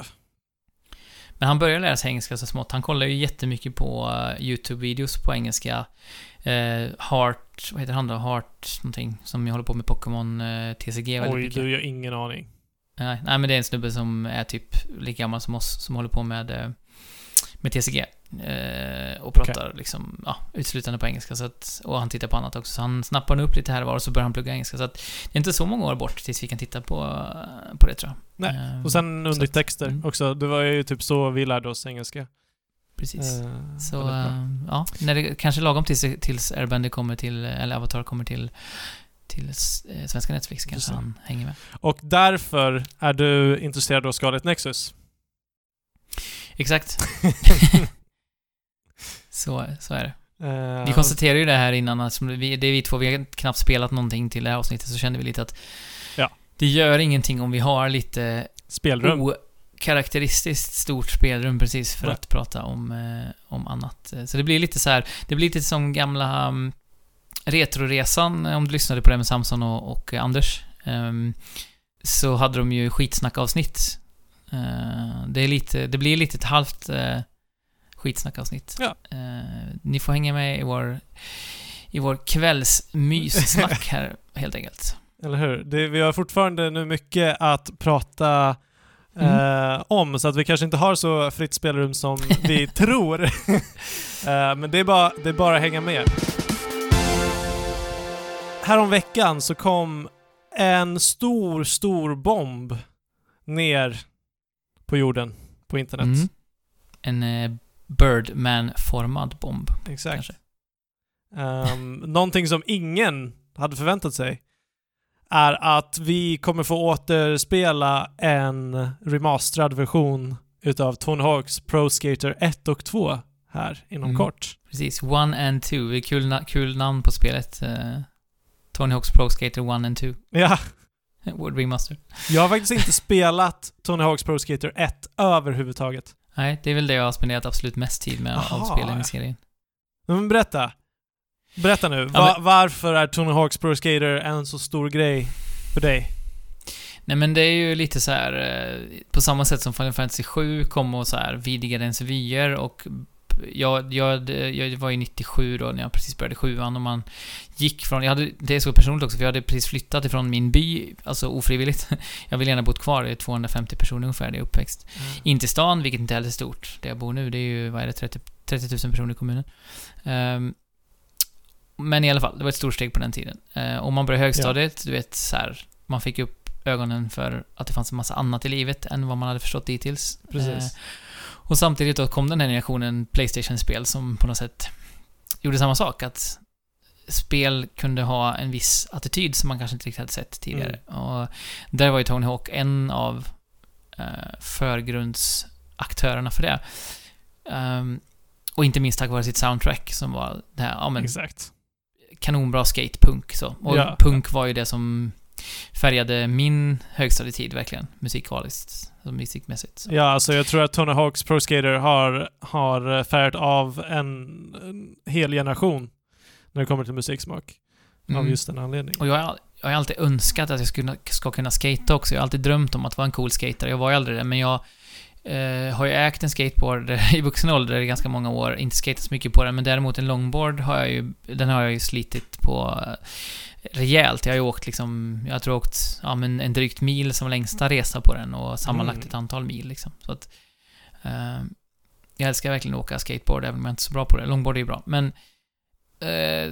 Men han börjar lära sig engelska så smått. Han kollar ju jättemycket på YouTube-videos på engelska. Uh, Heart, vad heter han då? Heart någonting, som jag håller på med Pokémon uh, TCG väldigt Oj, mycket. du, jag har ingen aning. Nej, nej, men det är en snubbe som är typ lika gammal som oss, som håller på med, eh, med TCG. Eh, och pratar liksom, ja, uteslutande på engelska. Så att, och han tittar på annat också. Så han snappar nu upp lite här och var och så börjar han plugga engelska. Så att det är inte så många år bort tills vi kan titta på, på det tror jag. Nej, Eh, Och sen så att- undertexter mm. också. Det var ju typ så vi lärde oss engelska. Precis. Eh, Så, eh, ja, när det kanske lagom tills, tills Airbender kommer till, eller Avatar kommer till, till svenska Netflix kanske han hänger med. Och därför är du intresserad av Scarlet Nexus. Exakt. så, så är det. Eh, Vi konstaterade ju det här innan, att vi, det är vi två, vi har knappt spelat någonting till det här avsnittet, så kände vi lite att Ja. det gör ingenting om vi har lite Spelrum. okaraktäristiskt stort spelrum precis för Nej. att prata om, eh, om annat. Så det blir lite så här, det blir lite som gamla um, Retroresan, eh, om du lyssnade på det med Samson och, och Anders. Ehm, så hade de ju skitsnackavsnitt. Eh, det är lite, det blir lite ett halvt uh, skitsnackavsnitt. Ja. Eh, ni får hänga med i vår, i vår kvällsmyssnack här, helt enkelt. Eller hur? Det, vi har fortfarande nu mycket att prata eh, om, så att vi kanske inte har så fritt spelrum som vi tror. eh, men det är, bara, det är bara att hänga med. Härom veckan så kom en stor, stor bomb ner på jorden, på internet. Mm. En eh, Birdman-formad bomb, Exakt. Um, någonting som ingen hade förväntat sig är att vi kommer få återspela en remasterad version utav Tony Hawks Pro Skater 1 och 2 här inom Mm. kort. Precis, One and Two. Det är kul, na- kul namn på spelet. Eh, Tony Hawk's Pro Skater 1 and 2. Ja, Word Remaster. jag har faktiskt inte spelat Tony Hawks Pro Skater 1 överhuvudtaget. Nej, det är väl det jag har spenderat absolut mest tid med av Jaha, spelen ja. i serien. Men berätta. Berätta nu. Ja, Va- men- varför är Tony Hawks Pro Skater en så stor grej för dig? Nej men det är ju lite så här eh, på samma sätt som Final Fantasy 7 kom och så här vidgade ens vyer och Jag, jag, jag var ju 97 då när jag precis började sjuan och man gick från, jag hade, det är så personligt också för jag hade precis flyttat ifrån min by, alltså ofrivilligt. Jag vill gärna bott kvar, det är 250 personer ungefär där jag är uppväxt. Mm. In till stan, vilket inte heller är stort. Där jag bor nu, det är ju, vad är det, 30, 30 000 personer i kommunen. Ehm, men i alla fall, det var ett stort steg på den tiden. Uh, och man började högstadiet, du vet så här, man fick upp ögonen för att det fanns en massa annat i livet än vad man hade förstått dittills. Precis. Och samtidigt då kom den här generationen Playstation-spel som på något sätt gjorde samma sak. Att spel kunde ha en viss attityd som man kanske inte riktigt hade sett tidigare. Och där var ju Tony Hawk en av eh, förgrundsaktörerna för det. Ehm, och inte minst tack vare sitt soundtrack som var det här, ja men Exakt. kanonbra skatepunk så. Och Ja. punk var ju det som färgade min högstadietid verkligen, musikaliskt, alltså musikmässigt. Så. Ja, alltså jag tror att Tony Hawks Pro Skater har, har färgat av en, en hel generation när det kommer till musiksmak. Av Mm. just den anledningen. Och jag har, jag har alltid önskat att jag skulle, ska kunna skata också. Jag har alltid drömt om att vara en cool skater. Jag var ju aldrig det, men jag eh, har ju ägt en skateboard i vuxen ålder i ganska många år. Inte skatat så mycket på den, men däremot en longboard har jag ju, den har jag ju slitit på eh, rejält. Jag har ju åkt liksom, jag tror jag åkt, ja men en drygt mil som längsta resa på den och sammanlagt Mm. ett antal mil liksom. Så att, eh, jag älskar verkligen att åka skateboard, även om jag inte är så bra på det. Longboard är ju bra, men eh,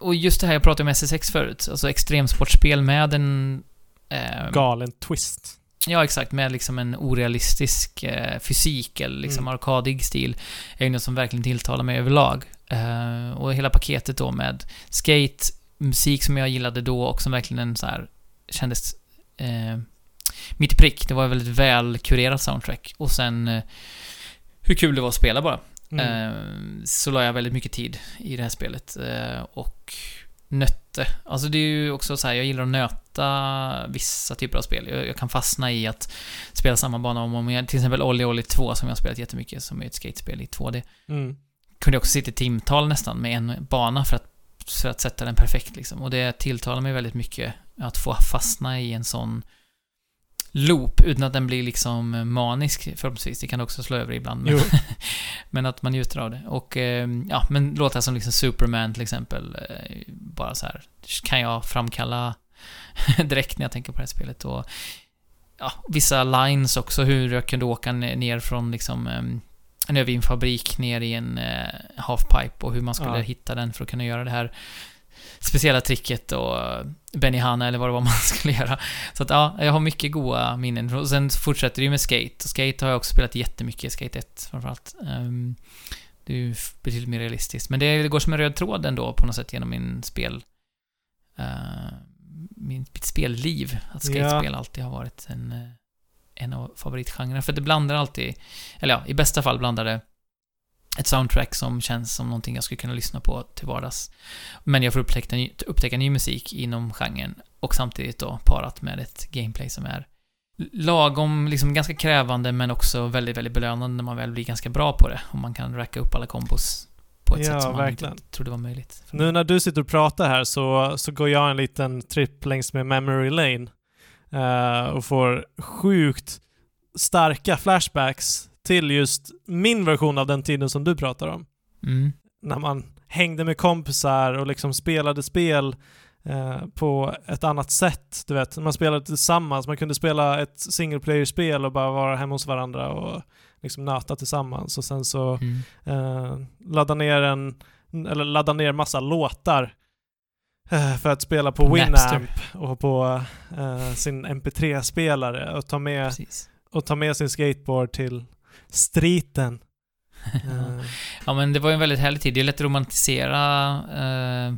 och just det här, jag pratade om SSX förut, alltså extremsportspel med en... Eh, Galen twist. Ja, exakt, med liksom en orealistisk eh, fysik eller liksom Mm. arkadig stil, är ju något som verkligen tilltalar mig överlag. Eh, och hela paketet då med skate, musik som jag gillade då och som verkligen en så här kändes eh, mitt i prick. Det var ett väldigt väl kurerat soundtrack. Och sen eh, hur kul det var att spela bara. Mm. Eh, så la jag väldigt mycket tid i det här spelet. Eh, och nötte. Alltså det är ju också så här, jag gillar att nöta vissa typer av spel. Jag, jag kan fastna i att spela samma bana om och om igen. Till exempel Olli Olli 2 som jag har spelat jättemycket, som är ett skatespel i 2D. Mm. Kunde jag också sitta i timtal nästan med en bana för att, för att sätta den perfekt liksom. Och det tilltalar mig väldigt mycket att få fastna i en sån loop utan att den blir liksom manisk förhoppningsvis. Det kan också slå över ibland. Men, men att man njuter av det. Och eh, ja, men låtar som liksom Superman till exempel. eh, Bara så här kan jag framkalla direkt när jag tänker på det här spelet. Och ja, vissa lines också, hur jag kunde åka ne- ner från liksom em, en övervinfabrik ner i en eh, halfpipe och hur man skulle Ja. hitta den för att kunna göra det här speciella tricket och Benihana eller vad det var man skulle göra. Så att ja, jag har mycket goda minnen. Och sen fortsätter det ju med skate. Och skate har jag också spelat jättemycket, skate 1 framförallt. Um, det är ju betydligt mer realistiskt. Men det, går som en röd tråd ändå på något sätt genom min spel... eh, min, mitt spelliv. Att Ja. skatespel alltid har varit en, eh, en av favoritgenrerna. För det blandar alltid, eller ja, i bästa fall blandar det ett soundtrack som känns som någonting jag skulle kunna lyssna på till vardags. Men jag får upptäcka ny, upptäcka ny musik inom genren och samtidigt då parat med ett gameplay som är lagom, liksom ganska krävande men också väldigt, väldigt belönande när man väl blir ganska bra på det. Och man kan racka upp alla kombos på ett Ja, sätt som man verkligen. inte trodde var möjligt. Nu när du sitter och pratar här så, så går jag en liten tripp längs med Memory Lane eh, och får sjukt starka flashbacks till just min version av den tiden som du pratar om. Mm. När man hängde med kompisar och liksom spelade spel eh, på ett annat sätt. Du vet, man spelade tillsammans. Man kunde spela ett single player-spel och bara vara hemma hos varandra och liksom nöta tillsammans. Och sen så Mm. eh, ladda ner en, eller ladda ner massa låtar eh, för att spela på På Winamp och på eh, sin MP3-spelare och ta, med, Precis. och ta med sin skateboard till streeten. Eh, Ja, men det var ju en väldigt härlig tid. Det är lätt att romantisera eh,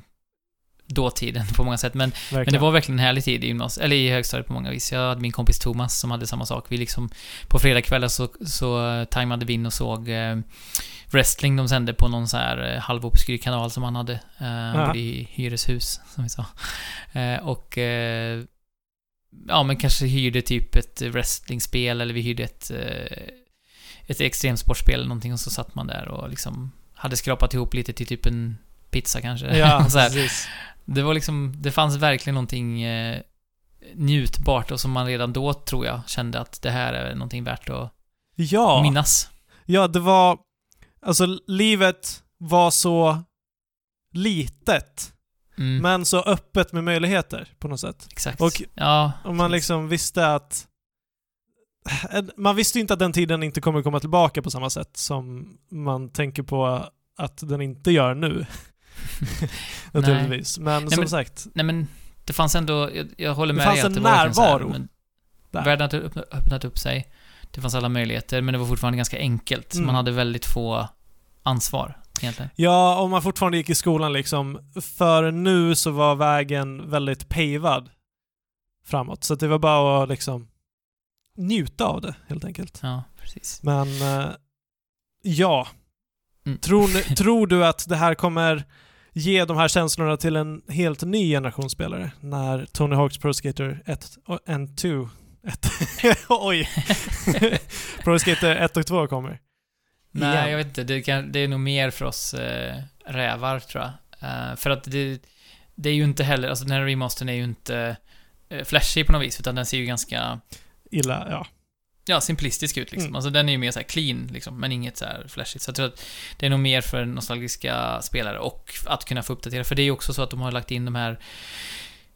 dåtiden på många sätt, men, men det var verkligen en härlig tid i gymnasiet, eller i högstadiet på många vis. Jag hade min kompis Thomas som hade samma sak. Vi liksom, på fredagskvällar så, så tajmade vi in och såg eh, wrestling de sände på någon så här halvobskyr kanal som han hade. Han Ja. bodde i hyreshus, som vi sa. Och ja, men kanske hyrde typ ett wrestlingspel eller vi hyrde ett, ett extremsportspel eller någonting och så satt man där och liksom hade skrapat ihop lite till typ en pizza kanske. Ja, så här. precis. Det var liksom, det fanns verkligen någonting eh, njutbart och som man redan då, tror jag, kände att det här är någonting värt att Ja, minnas. ja, det var... Alltså livet var så litet, Mm, men så öppet med möjligheter på något sätt. exakt. och- ja, Och man precis. liksom visste att... Man visste ju inte att den tiden inte kommer komma tillbaka på samma sätt som man tänker på att den inte gör nu. Naturligtvis. Men som men- sagt, Nej men, det fanns ändå, jag, jag håller Det med fanns dig att en det var verkligen så här, närvaro men där. Världen hade öppnat, öppnat upp sig. Det fanns alla möjligheter, men det var fortfarande ganska enkelt. Mm. Man hade väldigt få ansvar, egentligen. Ja, om man fortfarande gick i skolan liksom. För nu så var vägen väldigt pavad framåt. Så det var bara att liksom njuta av det, helt enkelt. Ja, precis. Men eh, ja. Mm. Tror, tror du att det här kommer ge de här känslorna till en helt ny generation spelare när Tony Hawk's Pro Skater 1 och and 2 ett, Oj! Pro Skater 1 och 2 kommer. Nej, Igen. jag vet inte. Det, kan, det är nog mer för oss eh, rävar, tror jag. Eh, för att det, det är ju inte heller, alltså den här remastern är ju inte eh, flashig på något vis, utan den ser ju ganska, Illa, ja. ja, simplistisk ut liksom. Mm. Alltså den är ju mer så clean, liksom, men inget så här flashigt. Så jag tror att det är nog mer för nostalgiska spelare och att kunna få uppdatera. För det är ju också så att de har lagt in de här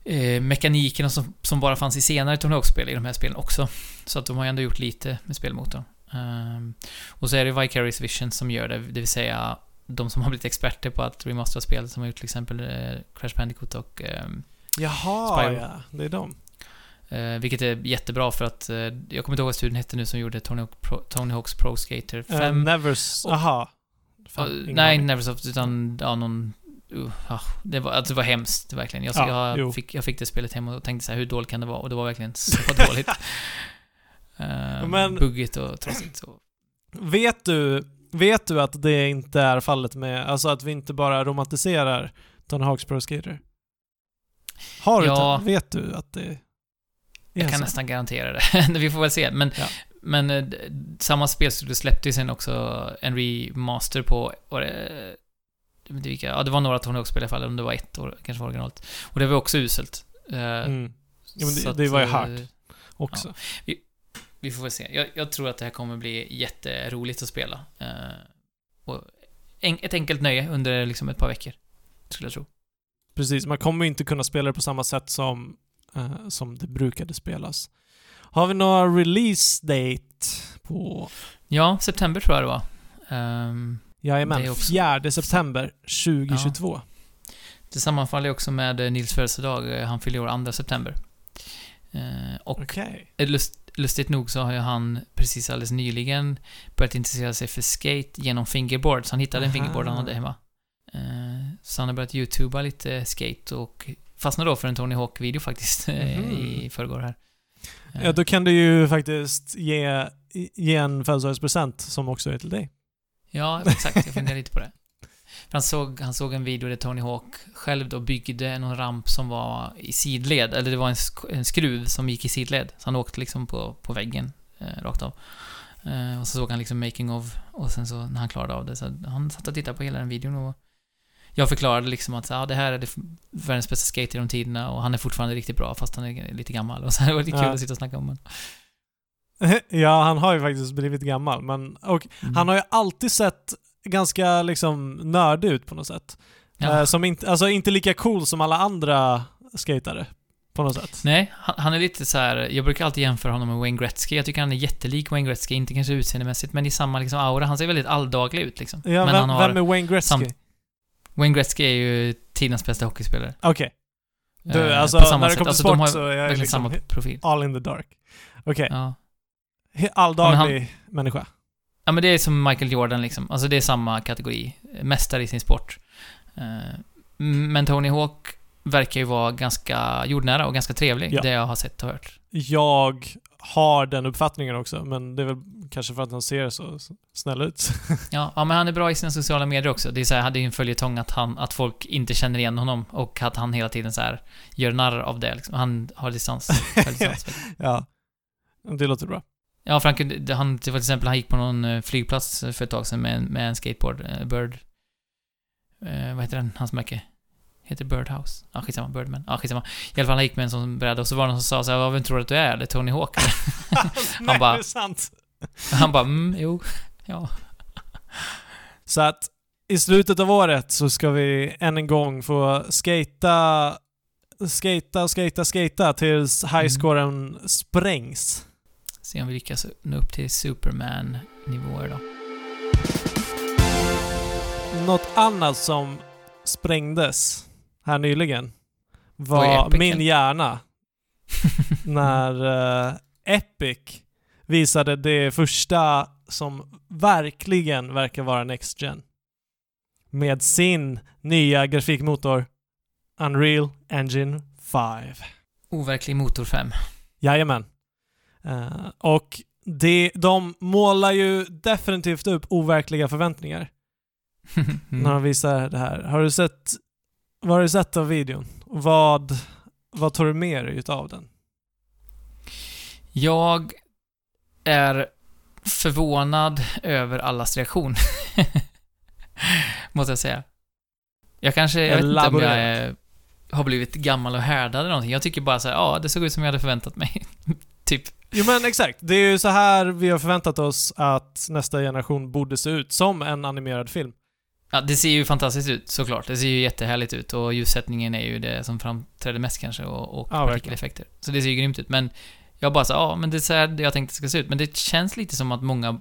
eh, mekanikerna som, som bara fanns i senare Tony Hawk-spel i de här spelen också. Så att de har ju ändå gjort lite med spelmotorn. Ehm, och så är det Vicarious Vision som gör det, det vill säga de som har blivit experter på att remastera spel, som har gjort till exempel eh, Crash Bandicoot och ehm, Jaha, Spyro. ja. Det är de. Eh, vilket är jättebra för att, eh, jag kommer inte ihåg vad studien hette nu som gjorde Tony, Hawk Pro, Tony Hawks Pro Skater Uh, 5. Nevers... och- Aha. Fan, Ja, ingen nej. Neversoft, utan ja, någon... Uh, ah, det, var, alltså, det var hemskt, verkligen. Jag, Ja, jag, fick, jag fick det spelet hem och tänkte så här, hur dåligt kan det vara? Och det var verkligen så dåligt. uh, Men- Buggigt och trasigt. Så. Vet du, vet du att det inte är fallet med, alltså att vi inte bara romantiserar Tony Hawk's Pro Skater? Har du Ja. Vet du att det Jag kan nästan garantera det. Vi får väl se. Men, Ja. men eh, samma spelstudio släppte ju sen också en remaster på... Var det, inte vilka, ja, det var några Tony Hawk-spel i alla fall, om det var ett år, kanske var originalet. Och det var också uselt. Eh, Mm. Ja, men det- så det var ju eh, hört. Också. Vi får väl se. Jag, jag tror att det här kommer bli jätteroligt att spela. Eh, och en, ett enkelt nöje under liksom ett par veckor. Skulle jag tro. Precis, man kommer ju inte kunna spela det på samma sätt som, eh, som det brukade spelas. Har vi några release date på... Ja, september tror jag det var. Det Jajamän, är också- 4 september 2022. det sammanfaller också med eh, Nils födelsedag. Eh, Han fyller år 2 september. Eh, och eh, lust, lustigt nog så har ju han precis alldeles nyligen börjat intressera sig för skate genom fingerboard. Så han hittade en Aha. fingerboard han hade hemma. Eh, Så han har börjat youtuba lite skate och fastnade då för en Tony Hawk-video faktiskt Mhm. i förrgår här. Ja, då kan du ju faktiskt ge, ge en födelsedagspresent som också är till dig. Ja, exakt. Jag funderar lite på det. Han, såg, han såg en video där Tony Hawk själv då byggde någon ramp som var i sidled, eller det var en, sk- en skruv som gick i sidled. Så han åkte liksom på, på väggen, eh, rakt av. Eh, och så såg han liksom making of, och sen så när han klarade av det, så han satt och tittade på hela den videon och jag förklarade liksom att ja, det här är det världens bästa skate genom tiderna och han är fortfarande riktigt bra fast han är lite gammal. Och så det var lite kul Ja. att sitta och snacka om det. ja, han har ju faktiskt blivit gammal, men... Och Mm. han har ju alltid sett ganska liksom nördig ut på något sätt. Ja. Eh, som inte, alltså inte lika cool som alla andra skatare. På något sätt. Nej, han, han är lite så här. jag brukar alltid jämföra honom med Wayne Gretzky. Jag tycker han är jättelik Wayne Gretzky, inte kanske utseendemässigt, men i samma liksom aura. Han ser väldigt alldaglig ut liksom. Ja, men vem, han har, vem är Wayne Gretzky? Wayne Gretzky är ju tidens bästa hockeyspelare. Okej. Du, Eh, alltså på samma när det sätt. kommer till Alltså, sport har så är jag verkligen liksom samma profil. all in the dark. Okej. Ja. He- Alldaglig Ja, men människa. ja, men det är som Michael Jordan liksom. Alltså det är samma kategori. Mästare i sin sport. Eh, Men Tony Hawk verkar ju vara ganska jordnära och ganska trevlig, Ja. det jag har sett och hört. Jag har den uppfattningen också, men det är väl kanske för att han ser så snäll ut. Ja, ja, men han är bra i sina sociala medier också. Det är så här, hade ju en följetong att, han, att folk inte känner igen honom och att han hela tiden så här gör narr av det. Liksom. Han har distans. ja. Det låter bra. ja, Frank, han, till exempel, han gick på någon eh, flygplats för ett tag sedan med, en- med en skateboard. eh, Bird... Eh, vad heter den? Hans märke? Heter Birdhouse? Ja, skitsamma. Birdman. Ja, skitsamma. I alla fall, han gick med en sån bräda och så var det någon som sa så här, "Vad, vem tror du att du är? Det är Tony Hawk eller? Nej, bara- det är sant. Han bara, mm, jo, ja. Så att i slutet av året så ska vi än en gång få skata, skata, skata, skata tills highscoren sprängs. Se om vi lyckas nå upp till Superman-nivåer då. Något annat som sprängdes här nyligen Var min hjärna när eh, Epic visade det första som verkligen verkar vara Next Gen. Med sin nya grafikmotor Unreal Engine 5. Overklig motor 5. Jajamän. Eh, och det, de målar ju definitivt upp overkliga förväntningar när de visar det här. Har du sett, vad har du sett av videon? Vad, vad tar du med dig utav den? Jag är förvånad över allas reaktion. Måste jag säga. Jag kanske, jag vet inte om jag är, har blivit gammal och härdad eller någonting. Jag tycker bara så här, ja, det såg ut som jag hade förväntat mig. typ. Jo men exakt, det är ju så här vi har förväntat oss att nästa generation borde se ut, som en animerad film. Ja, det ser ju fantastiskt ut såklart. Det ser ju jättehärligt ut och ljussättningen är ju det som framträder mest kanske och, och Ja, partikeleffekter. Så det ser ju grymt ut. Men jag bara så ja, men det är så här jag tänkte det ska se ut. Men det känns lite som att många,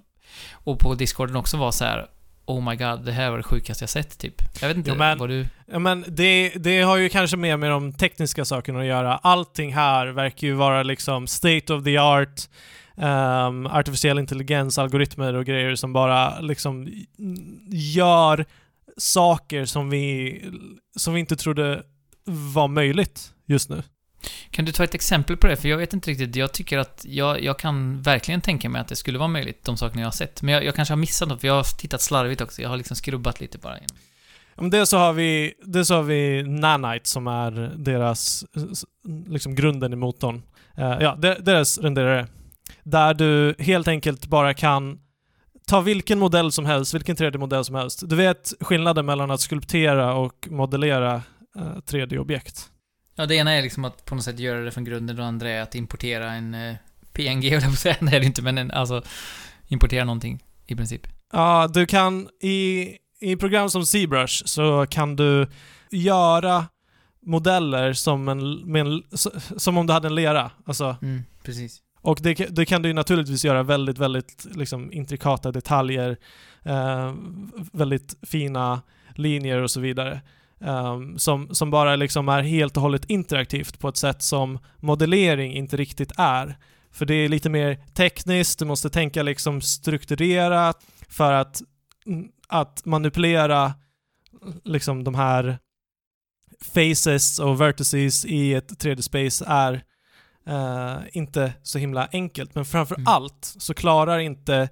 och på discorden också var så här. Oh my god, det här var det sjukaste jag sett, typ. Jag vet inte Jo, men- vad du... Ja, men det, det har ju kanske mer med de tekniska sakerna att göra. Allting här verkar ju vara liksom state of the art, um, artificiell intelligens, algoritmer och grejer som bara liksom gör saker som vi, som vi inte trodde var möjligt just nu. Kan du ta ett exempel på det? För jag vet inte riktigt. Jag tycker att jag, jag kan verkligen tänka mig att det skulle vara möjligt, de sakerna jag har sett. Men jag, jag kanske har missat något, för jag har tittat slarvigt också. Jag har liksom skrubbat lite bara. igenom. Om det så har vi, det så har vi Nanite som är deras, liksom grunden i motorn. Eh, ja, deras renderare. Där du helt enkelt bara kan ta vilken modell som helst, vilken 3D-modell som helst. Du vet skillnaden mellan att skulptera och modellera eh, 3D-objekt. Ja, det ena är liksom att på något sätt göra det från grunden, och det andra är att importera en eh, PNG, jag på säga. Nej, det är det inte, men en, alltså importera någonting i princip. Ja, du kan i, i program som ZBrush så kan du göra modeller som, en, en, som om du hade en lera. Alltså, Mm, precis. Och det, det kan du ju naturligtvis göra väldigt, väldigt liksom, intrikata detaljer, eh, väldigt fina linjer och så vidare. Ehm, som, som bara liksom är helt och hållet interaktivt på ett sätt som modellering inte riktigt är. För det är lite mer tekniskt, du måste tänka liksom strukturerat för att, mm, att manipulera liksom de här faces och vertices i ett 3D-space är eh, inte så himla enkelt. Men framför Mm. allt så klarar inte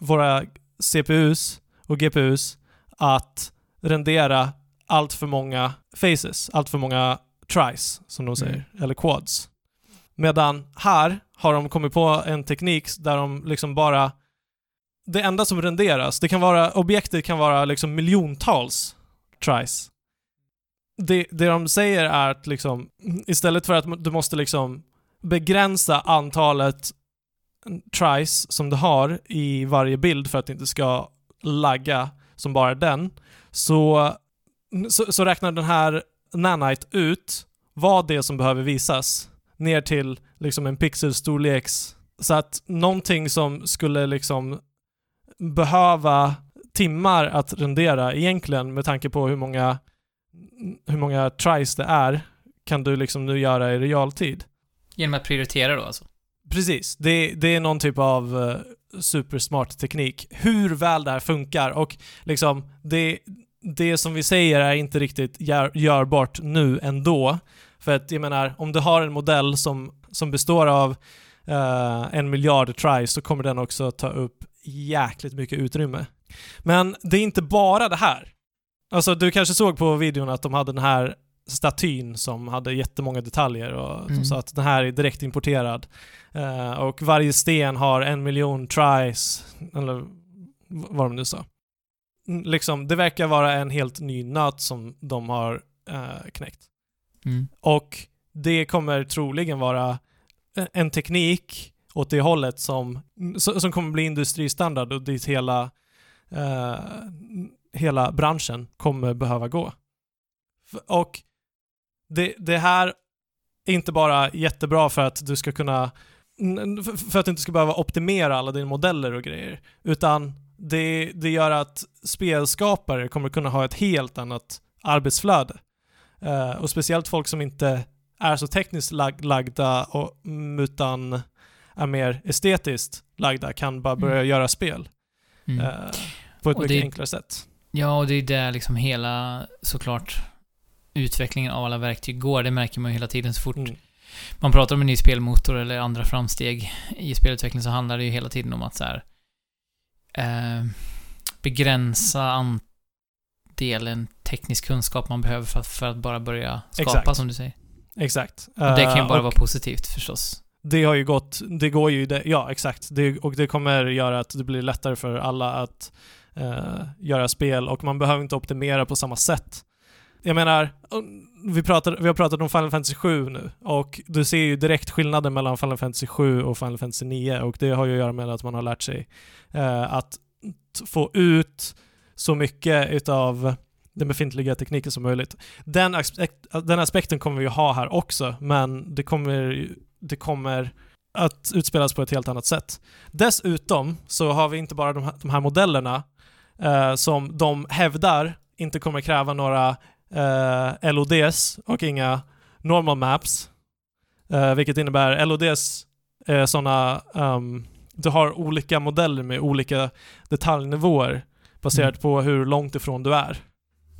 våra CPUs och GPUs att rendera allt för många faces, allt för många tries, som de säger, eller quads. Medan här har de kommit på en teknik där de liksom bara... Det enda som renderas, det kan vara, objektet kan vara liksom miljontals tries. Det, det de säger är att liksom, istället för att du måste liksom begränsa antalet tries som du har i varje bild för att det inte ska lagga som bara den, så, så, så räknar den här Nanite ut vad det är som behöver visas ner till liksom en pixelstorleks så att någonting som skulle liksom behöva timmar att rendera egentligen med tanke på hur många hur många tries det är kan du liksom nu göra i realtid. Genom att prioritera då alltså. Precis. Det, det är någon typ av uh, supersmart teknik. Hur väl det här funkar och liksom det, det som vi säger är inte riktigt gör, görbart nu ändå. För att jag menar, om du har en modell som, som består av eh, en miljard tries så kommer den också ta upp jäkligt mycket utrymme. Men det är inte bara det här. Alltså du kanske såg på videon att de hade den här statyn som hade jättemånga detaljer och Mm. de sa att den här är direkt importerad. Eh, och varje sten har en miljon tries, eller vad de nu sa. Mm, Liksom, det verkar vara en helt ny nöt som de har eh, knäckt. Mm. Och det kommer troligen vara en teknik åt det hållet som, som kommer bli industristandard och dit hela eh, hela branschen kommer behöva gå. Och det, det här är inte bara jättebra för att du ska kunna för att du inte ska behöva optimera alla dina modeller och grejer, utan det, det gör att spelskapare kommer kunna ha ett helt annat arbetsflöde. Eh, och speciellt folk som inte är så tekniskt lag, lagda och, mm, utan är mer estetiskt lagda kan bara börja Mm. göra spel Mm. eh, på ett Och mycket det- enklare sätt. Ja, och det är där liksom hela, såklart, utvecklingen av alla verktyg går. Det märker man ju hela tiden så fort Mm. man pratar om en ny spelmotor eller andra framsteg i spelutveckling så handlar det ju hela tiden om att så här, eh, begränsa andelen teknisk kunskap man behöver för att, för att bara börja skapa, Exakt. som du säger. Exakt. Och det kan ju Eh, bara och vara positivt förstås. Det har ju gått, det går ju, det, ja exakt. Det, och det kommer göra att det blir lättare för alla att eh, göra spel och man behöver inte optimera på samma sätt. Jag menar, vi, pratar, vi har pratat om Final Fantasy 7 nu och du ser ju direkt skillnaden mellan Final Fantasy 7 och Final Fantasy 9 och det har ju att göra med att man har lärt sig Eh, att få ut så mycket utav den befintliga tekniken som möjligt. Den, aspekt, den aspekten kommer vi ju ha här också, men det kommer, det kommer att utspelas på ett helt annat sätt. Dessutom så har vi inte bara de här, de här modellerna eh, som de hävdar inte kommer kräva några eh, LODs och inga normal maps. Eh, vilket innebär LODs är sådana, um, ehm, du har olika modeller med olika detaljnivåer baserat Mm. på hur långt ifrån du är.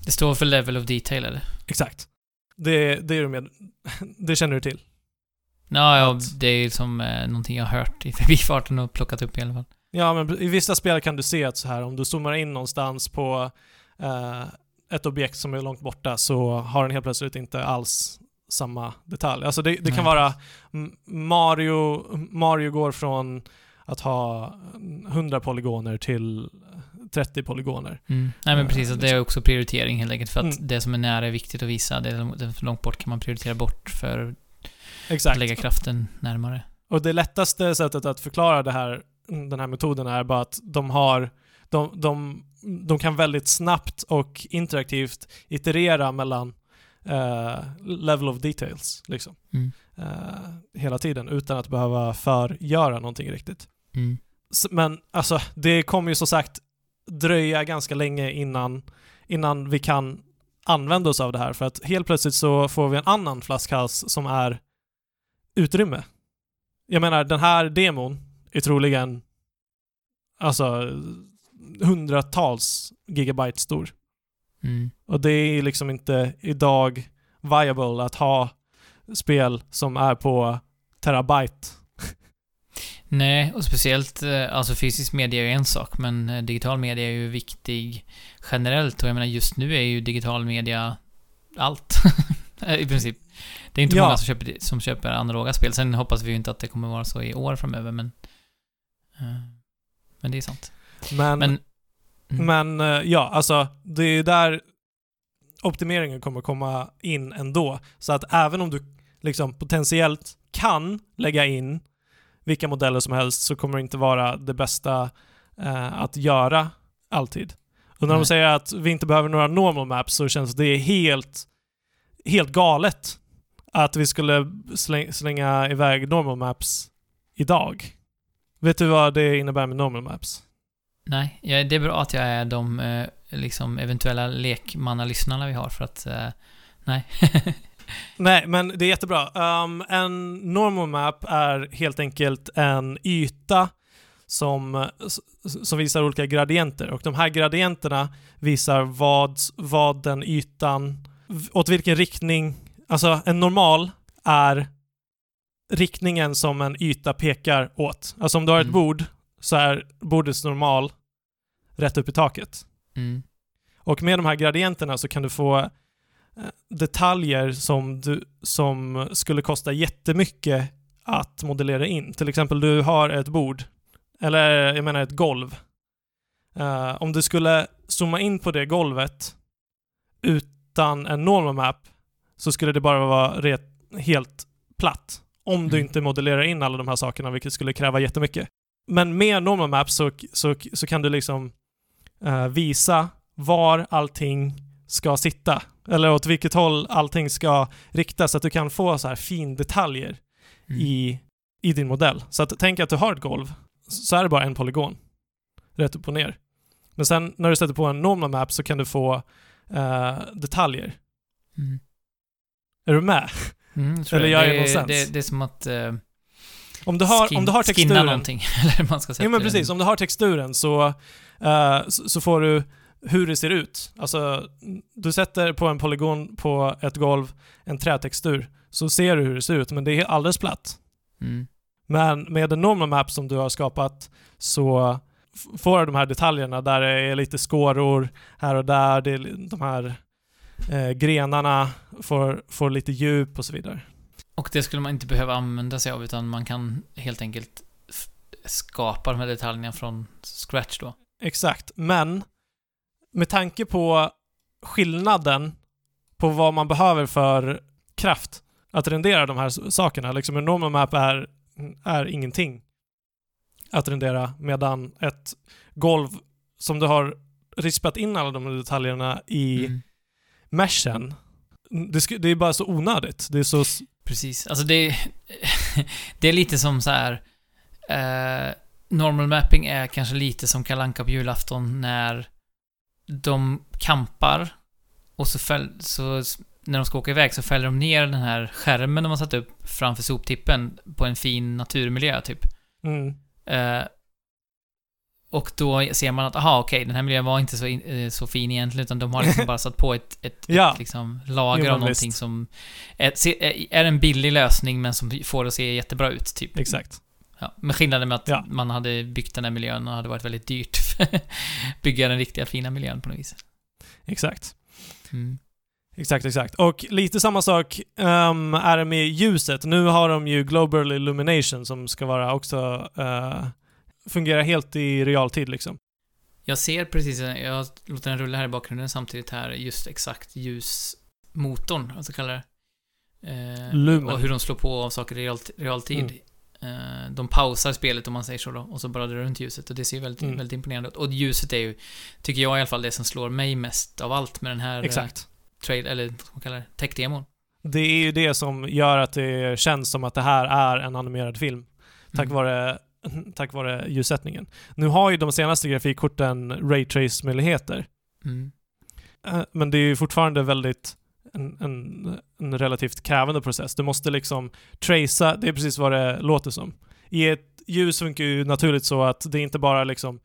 Det står för level of detail, eller? Exakt. Det, det är du med. Det känner du till. Ja, ja det är ju som eh, någonting jag har hört i förbifarten och plockat upp i alla fall. Ja, men i vissa spel kan du se att så här, om du zoomar in någonstans på eh, ett objekt som är långt borta så har den helt plötsligt inte alls samma detalj. Alltså det, det kan vara Mario, Mario går från att ha 100 polygoner till 30 polygoner. Mm. Nej men Eh, precis, och det är liksom. också prioritering helt enkelt. För att Mm. det som är nära är viktigt att visa. Det är det för långt bort kan man prioritera bort för att Exakt. lägga kraften närmare. Och det lättaste sättet att förklara det här, den här metoden är bara att de har, de, de, de kan väldigt snabbt och interaktivt iterera mellan eh, level of details, liksom. Mm. Eh, hela tiden, utan att behöva förgöra någonting riktigt. Mm. Men alltså, det kommer ju som sagt dröja ganska länge innan, innan vi kan använda oss av det här, för att helt plötsligt så får vi en annan flaskhals som är utrymme. Jag menar, den här demon är troligen alltså hundratals gigabyte stor. Mm. Och det är liksom inte idag viable att ha spel som är på terabyte. Nej, och speciellt, eh, alltså fysisk media är ju en sak, men eh, digital media är ju viktig generellt. Och jag menar, just nu är ju digital media allt. I princip. Det är inte Ja. många som köper, som köper analoga spel. Sen hoppas vi ju inte att det kommer vara så i år framöver, men... eh, Men det är sant. Men, Men... Mm. men ja, alltså det är där optimeringen kommer komma in ändå. Så att även om du liksom potentiellt kan lägga in vilka modeller som helst så kommer det inte vara det bästa eh, att göra alltid. Och när de Nej. säger att vi inte behöver några normal maps så känns det helt, helt galet att vi skulle släng, slänga iväg normal maps idag. Vet du vad det innebär med normal maps? Nej, ja, det är bra att jag är de eh, liksom eventuella lekmannalyssnarna vi har för att... Eh, nej. Nej, men det är jättebra. Um, en normal map är helt enkelt en yta som, som visar olika gradienter och de här gradienterna visar vad, vad den ytan, åt vilken riktning, alltså en normal är riktningen som en yta pekar åt. Alltså om du har ett Mm. bord så är bordets normal rätt upp i taket. Mm. Och med de här gradienterna så kan du få detaljer som, du, som skulle kosta jättemycket att modellera in. Till exempel du har ett bord, eller jag menar ett golv. Eh, om du skulle zooma in på det golvet utan en normal map så skulle det bara vara helt platt. Om du Mm. inte modellerar in alla de här sakerna, vilket skulle kräva jättemycket. Men med normal map så, så, så kan du liksom eh, visa var allting ska sitta. Eller åt vilket håll allting ska riktas så att du kan få så här fin detaljer Mm. i, i din modell. Så att tänk att du har ett golv, så är det bara en polygon. Rätt upp och ner. Men sen när du sätter på en normal map så kan du få eh, detaljer. Mm. Är du med? Mm, jag Eller gör det, det någon sens? det, det är som att eh, Om du har, skin, om du har skinna texturen... någonting, eller man ska säga. Jo men precis, om du har texturen så, eh, så, så får du hur det ser ut. Alltså, du sätter på en polygon på ett golv en trätextur, så ser du hur det ser ut, men det är alldeles platt. Mm. Men med en normal map som du har skapat så får du de här detaljerna där det är lite skåror här och där, det är de här eh, grenarna får, får lite djup och så vidare. Och det skulle man inte behöva använda sig av, utan man kan helt enkelt skapa de här detaljerna från scratch då. Exakt, men med tanke på skillnaden på vad man behöver för kraft att rendera de här sakerna. Liksom en normal map är, är ingenting att rendera medan ett golv som du har rispat in alla de här detaljerna i Mm. meshen. Det, det är bara så onödigt. Det är så... Precis. Alltså det... det är lite som så här. Eh, normal mapping är kanske lite som kalanka på julafton när de kampar och så, fäll, så när de ska åka iväg så fäller de ner den här skärmen de har satt upp framför soptippen på en fin naturmiljö typ. Mm, Eh, och då ser man att, aha, okej, den här miljön var inte så, in, eh, så fin egentligen, utan de har liksom bara satt på ett, ett, Ja. ett liksom, lager Jo, av någonting visst. som är- är en billig lösning, men som får det att se jättebra ut, typ. exakt. Ja, med skillnaden med att Ja. man hade byggt den här miljön och hade varit väldigt dyrt bygga den riktiga fina miljön på något vis. Exakt. Mm. Exakt, exakt. Och lite samma sak ehm, är det med ljuset. Nu har de ju Global Illumination som ska vara också uh, fungera helt i realtid liksom. Jag ser precis, jag låter den rulla här i bakgrunden samtidigt här, just exakt ljusmotorn, vad ska jag kalla det? Eh, och hur de slår på saker i real, realtid. Mm. Eh, de pausar spelet om man säger så då, och så bara drar runt ljuset och det ser ju väldigt, Mm. väldigt imponerande ut. Och ljuset är ju, tycker jag i alla fall, det som slår mig mest av allt med den här eh, Exakt. trail, eller vad man kalla det, tech-demon. Det är ju det som gör att det känns som att det här är en animerad film. Tack, Mm. vare, tack vare ljussättningen. Nu har ju de senaste grafikkorten raytrace-möjligheter. Mm. Eh, Men det är ju fortfarande väldigt en, en, en relativt krävande process. Du måste liksom tracea, det är precis vad det låter som. I ett ljus funkar ju naturligt så att det inte bara liksom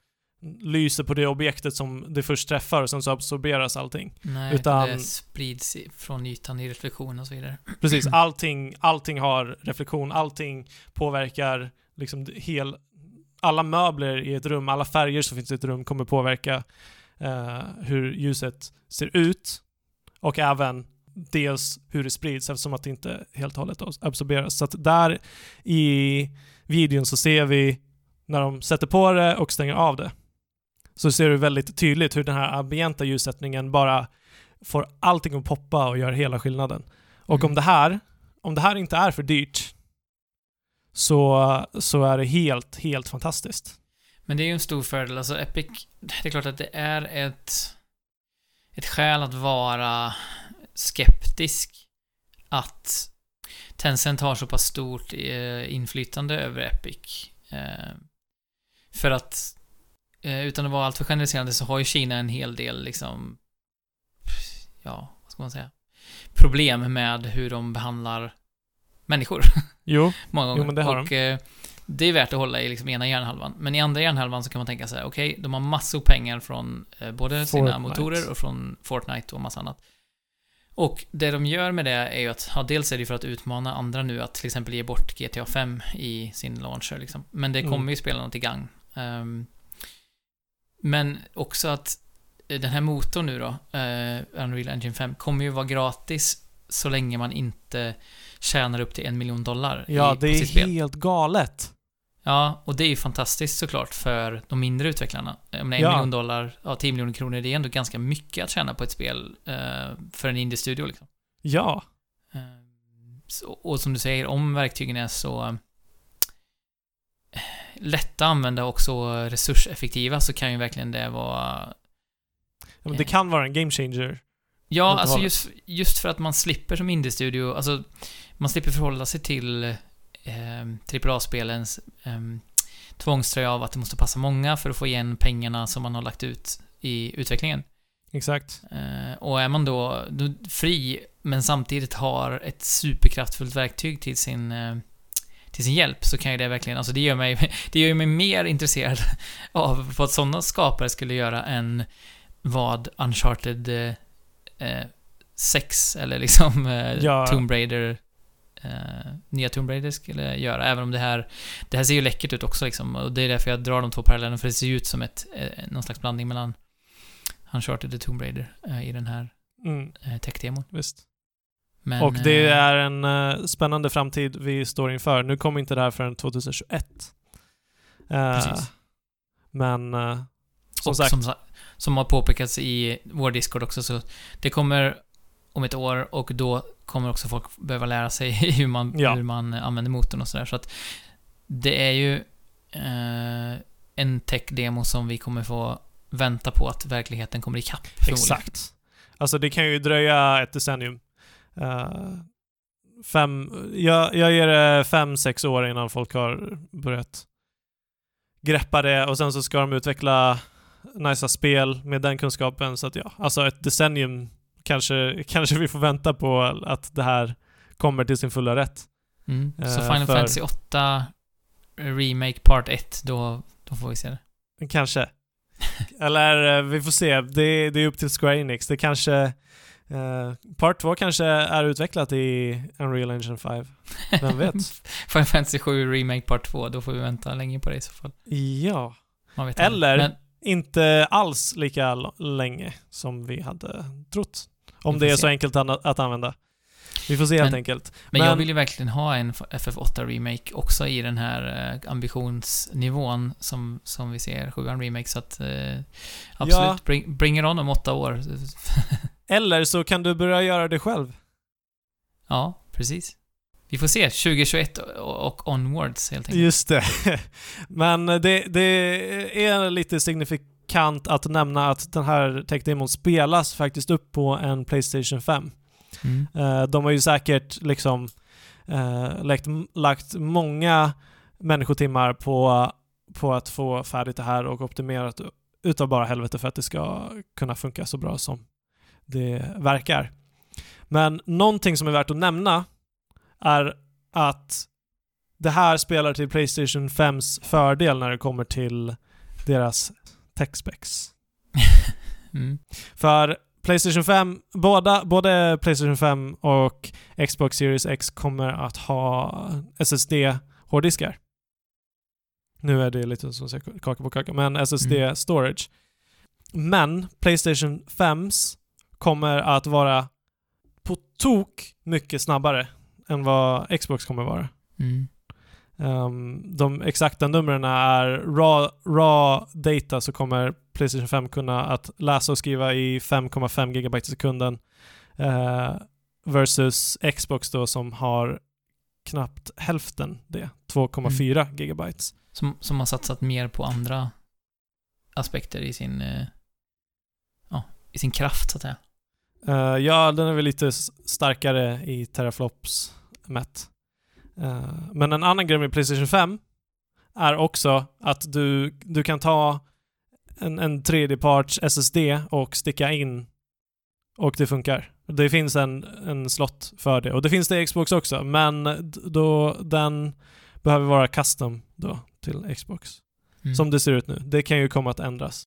lyser på det objektet som det först träffar och sen så absorberas allting. Nej, Utan- det sprids från ytan i reflektion och så vidare. Precis, allting, allting har reflektion, allting påverkar liksom hel, alla möbler i ett rum, alla färger som finns i ett rum kommer påverka eh, hur ljuset ser ut och även dels hur det sprids eftersom att det inte helt och hållet absorberas. Så att där i videon så ser vi när de sätter på det och stänger av det så ser du väldigt tydligt hur den här ambienta ljussättningen bara får allting att poppa och gör hela skillnaden. Och Mm. om det här, om det här inte är för dyrt så, så är det helt, helt fantastiskt. Men det är ju en stor fördel. Alltså Epic, det är klart att det är ett, ett skäl att vara skeptisk att Tencent har så pass stort eh, inflytande över Epic. Eh, för att, eh, utan att vara alltför generaliserande, så har ju Kina en hel del liksom, ja, vad ska man säga, problem med hur de behandlar människor. Jo, Många gånger. Jo, men det har och, eh, det är värt att hålla i liksom ena hjärnhalvan. Men i andra hjärnhalvan så kan man tänka sig, okej, de har massor pengar från både sina Fortnite. motorer och från Fortnite och massa annat. Och det de gör med det är ju att, ja, dels är det för att utmana andra nu att till exempel ge bort GTA 5 i sin launcher liksom. Men det Mm. kommer ju spelarna till gang. Ehm, men också att den här motorn nu då, eh, Unreal Engine 5, kommer ju vara gratis så länge man inte tjänar upp till en miljon dollar ja i, det är helt galet. Ja, och det är ju fantastiskt såklart för de mindre utvecklarna. Om en Ja. miljon dollar, ja 10 miljoner kronor, det är ändå ganska mycket att tjäna på ett spel eh, för en indie-studio liksom. Ja, Eh, så, och som du säger, om verktygen är så eh, lätta att använda och så resurseffektiva så kan ju verkligen det vara men det kan vara en game changer. Ja, alltså just, just för att man slipper som indie-studio, alltså man slipper förhålla sig till eh, AAA-spelens eh, tvångströja av att det måste passa många för att få igen pengarna som man har lagt ut i utvecklingen. Exakt. Eh, och är man då, då fri, men samtidigt har ett superkraftfullt verktyg till sin, eh, till sin hjälp, så kan ju det verkligen, alltså det gör mig, det gör mig mer intresserad av vad sådana skapare skulle göra än vad Uncharted eh, eh, 6 eller liksom eh, Ja. Tomb Raider eh, nya Tomb Raider skulle göra, även om det här det här ser ju läckert ut också liksom, och det är därför jag drar de två parallellerna, för det ser ju ut som ett, eh, någon slags blandning mellan Uncharted och Tomb Raider eh, i den här Mm, eh, tech-demon. visst. Men, och det eh, är en eh, spännande framtid vi står inför. Nu kommer inte det här förrän 2021. Eh, Precis. Men som och sagt, Som, som har påpekats i vår Discord också, så det kommer om ett år och då kommer också folk behöva lära sig hur man, Ja. hur man använder motorn och sådär. Så att det är ju eh, en tech-demo som vi kommer få vänta på att verkligheten kommer ikapp. exakt. Alltså det kan ju dröja ett decennium. Eh, fem, jag, jag ger det fem, sex år innan folk har börjat greppa det och sen så ska de utveckla nice spel med den kunskapen. Så att ja, alltså ett decennium kanske, kanske vi får vänta på att det här kommer till sin fulla rätt. Mm. Så Eh, Final för- Fantasy 8 Remake Part 1, då, då får vi se det. Kanske. Eller eh, vi får se. Det, det är upp till Square Enix. Det kanske... Eh, part 2 kanske är utvecklat i Unreal Engine 5. Vem vet? Final Fantasy 7 Remake Part 2, då får vi vänta länge på det i så fall. ja. Eller- aldrig. Inte alls lika länge som vi hade trott. Om det är se. så enkelt att, använda. Vi får se helt Men- enkelt. men, jag Men- vill ju verkligen ha en FF8 Remake också i den här eh, ambitionsnivån som, som vi ser 7 Remake, så att eh, absolut, Ja. bring, bring it on om åtta år. Eller så kan du börja göra det själv. ja, precis. Vi får se, 2021 och, onwards helt enkelt. Just det. Men det, det är lite signifikant att nämna att den här tech-demon spelas faktiskt upp på en Playstation 5. Mm. Eh, De har ju säkert liksom eh, lagt, lagt många människotimmar på, på att få färdigt det här och optimerat utav bara helvete för att det ska kunna funka så bra som det verkar. Men någonting som är värt att nämna är att det här spelar till Playstation 5s fördel när det kommer till deras specs. Mm. För Playstation 5, båda, både Playstation 5 och Xbox Series X kommer att ha SSD-hårddiskar. Nu är det lite som kaka på kaka, men SSD-storage. Men Playstation 5s kommer att vara på tok mycket snabbare än vad Xbox kommer vara. Mm. Um, de exakta numren är raw, raw data så kommer Playstation 5 kunna att läsa och skriva i 5,5 GB i sekunden eh, versus Xbox då som har knappt hälften det, 2,4 GB. Som, som har satsat mer på andra aspekter i sin, eh, ja, i sin kraft så att säga. Eh, ja, den är väl lite starkare i teraflops mätt. Eh, men en annan grej med Playstation 5 är också att du, du kan ta en, en tredjeparts SSD och sticka in och det funkar. Det finns en, en slott för det och det finns det i Xbox också men då den behöver vara custom då till Xbox. Mm. Som det ser ut nu. Det kan ju komma att ändras.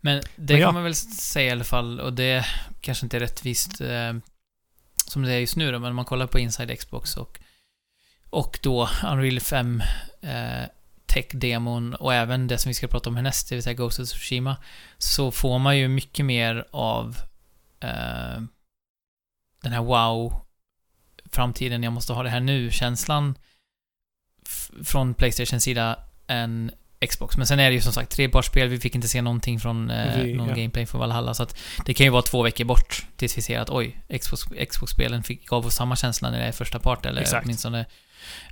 Men det Men ja. kan man väl säga i alla fall, och det kanske inte är rättvist eh, som det är just nu då, men om man kollar på Inside Xbox och, och då Unreal 5 eh, tech-demon och även det som vi ska prata om härnäst, det vill säga Ghost of Tsushima, så får man ju mycket mer av eh, den här wow framtiden, jag måste ha det här nu-känslan från Playstation sida än Xbox. Men sen är det ju som sagt trepartsspel, vi fick inte se någonting från eh, Vi- någon ja. gameplay för Valhalla, så att det kan ju vara två veckor bort tills vi ser att oj, Xbox, Xbox-spelen fick, gav oss samma känsla när det är första part, eller Exakt. åtminstone,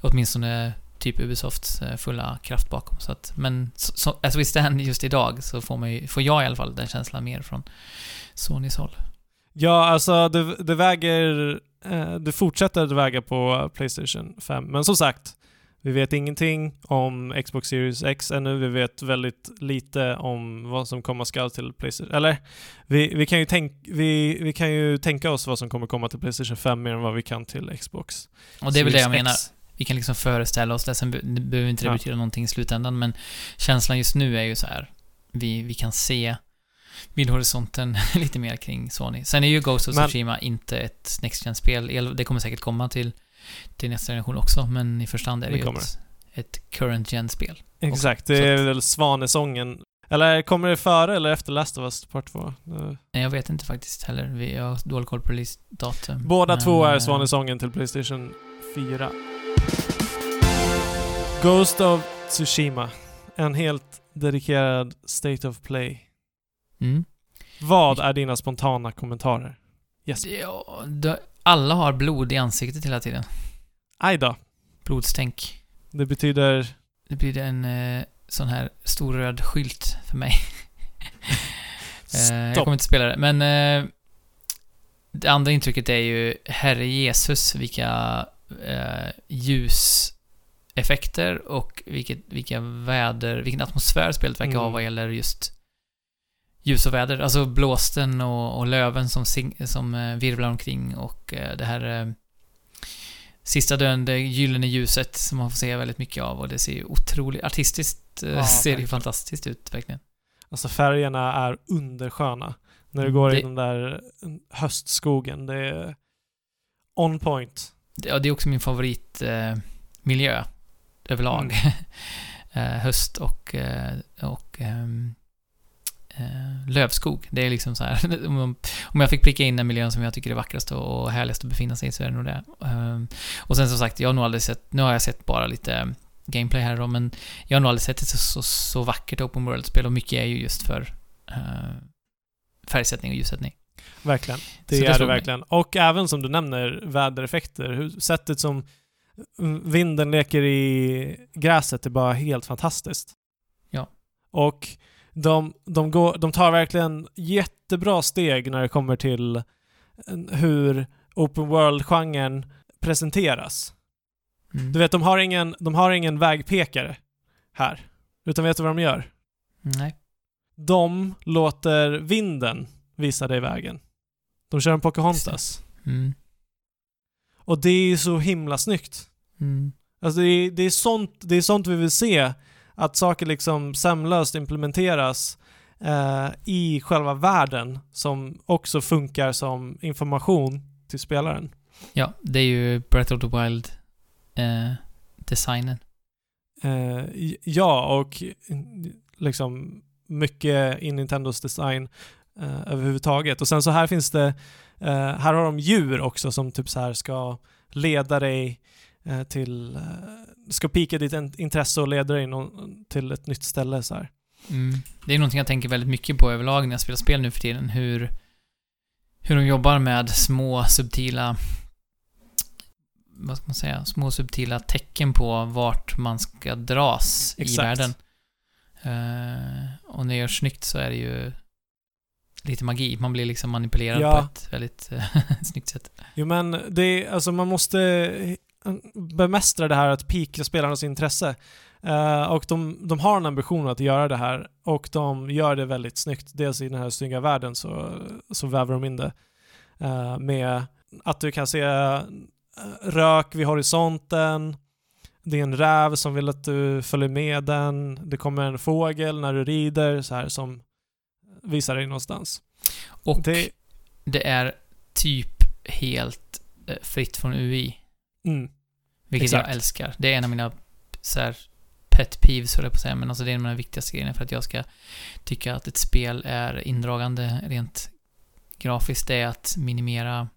åtminstone typ Ubisofts eh, fulla kraft bakom. Så att, men så, as we stand just idag så får, man ju, får jag i alla fall den känslan mer från Sonys håll. Ja, alltså det, det väger... Eh, det fortsätter att väga på Playstation 5. Men som sagt, vi vet ingenting om Xbox Series X ännu. Vi vet väldigt lite om vad som komma skall till Playstation... Eller, vi, vi, kan ju tänk, vi, vi kan ju tänka oss vad som kommer komma till Playstation 5 mer än vad vi kan till Xbox. Och det är väl det jag Series menar. Vi kan liksom föreställa oss det, sen behöver inte det Ja. betyda någonting i slutändan, men känslan just nu är ju så här. Vi, vi kan se vid horisonten lite mer kring Sony. Sen är ju Ghost of Tsushima inte ett Next Gen-spel. El- Det kommer säkert komma till, till nästa generation också, men i första hand är det, Det ju ett, ett current gen-spel. Exakt, Så det är väl Svanesången. Eller kommer det före eller efter Last of Us Part 2? Eh, Nej, Jag vet inte faktiskt heller. Vi har dålig koll på releasedatum. Båda Men, två är eh, Svanesången till Playstation 4. Ghost of Tsushima. En helt dedikerad State of Play. Mm. Vad är dina spontana kommentarer? Yes. Ja, alla har blod i ansiktet hela tiden. Aj då. Blodstänk. Det betyder... Det blir en eh, sån här stor röd skylt för mig. Eh, jag Stopp. kommer inte spela det, men eh, det andra intrycket är ju Herre Jesus, vilka eh, ljuseffekter och vilket, vilka väder, vilken atmosfär spelet verkar ha Mm. vad gäller just ljus och väder. Alltså blåsten och, och löven som, sing, som eh, virvlar omkring och eh, det här eh, sista dön, det gyllene ljuset som man får se väldigt mycket av och det ser ju otroligt artistiskt Ja, ser det fantastiskt ut verkligen. Alltså färgerna är undersköna. När du Mm, går det- i den där höstskogen. Det är on point. Ja, det är också min favorit eh, överlag. Mm. eh, höst och, eh, och ehm, eh, lövskog. Det är liksom så här. om, jag fick pricka in den miljön som jag tycker är vackrast och, härligast att befinna sig i så är det nog det. Ehm, och sen som sagt, jag har nog aldrig sett, nu har jag sett bara lite gameplay här då, men jag har nog aldrig sett ett så, så, så vackert open world-spel och mycket är ju just för eh, färgsättning och ljussättning. Verkligen. Det det är det verkligen. Och även som du nämner, vädereffekter. Hur, sättet som vinden leker i gräset är bara helt fantastiskt. Ja. Och de, de, går, de tar verkligen jättebra steg när det kommer till eh, hur open world-genren presenteras. Mm. Du vet, de har ingen, de har ingen vägpekare här. Utan vet du vad de gör? Nej. De låter vinden visa dig vägen. De kör en Pocahontas. Mm. Och det är så himla snyggt. Mm. Alltså det är, det, är sånt, det är sånt vi vill se. Att saker liksom sömlöst implementeras eh, i själva världen som också funkar som information till spelaren. Ja, det är ju Breath of the Wild eh, designen. Eh, ja, och mm, liksom mycket i Nintendos design eh, överhuvudtaget. Och sen så här finns det, eh, här har de djur också som typ så här ska leda dig eh, till, eh, ska pika ditt in- intresse och leda dig någon, till ett nytt ställe så. Mm. Det är någonting jag tänker väldigt mycket på överlag när jag spelar spel nu för tiden. Hur, hur de jobbar med små subtila vad ska man säga, små subtila tecken på vart man ska dras i Exakt. världen. Eh, och när det görs snyggt så är det ju lite magi. Man blir liksom manipulerad Ja. på ett väldigt eh, snyggt sätt. Jo men det är, alltså man måste eh, bemästra det här att pika spelarnas intresse. Eh, och de, de har en ambition att göra det här och de gör det väldigt snyggt. Dels i den här snygga världen så, så väver de in det eh, med att du kan se rök vid horisonten, det är en räv som vill att du följer med den, det kommer en fågel när du rider så här som visar dig någonstans. Och Det, det är typ helt eh, fritt från UI. mm, Vilket Exakt. jag älskar. Det är en av mina så här, pet peeves, höll jag på att säga, men alltså det är en av de viktigaste grejerna för att jag ska tycka att ett spel är indragande rent grafiskt. Det är att minimera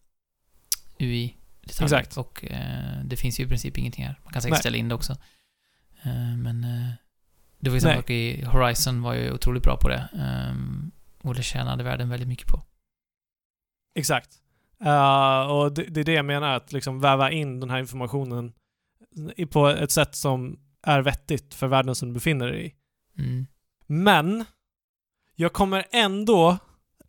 UI. Exakt. Och eh, det finns ju i princip ingenting här. Man kan säkert Nej. ställa in det också. Eh, men eh, det var ju samma sak i Horizon var ju otroligt bra på det. Um, och det tjänade världen väldigt mycket på. Exakt. Eh, och det, det är det jag menar, att liksom väva in den här informationen på ett sätt som är vettigt för världen som du befinner dig i. Mm. Men jag kommer ändå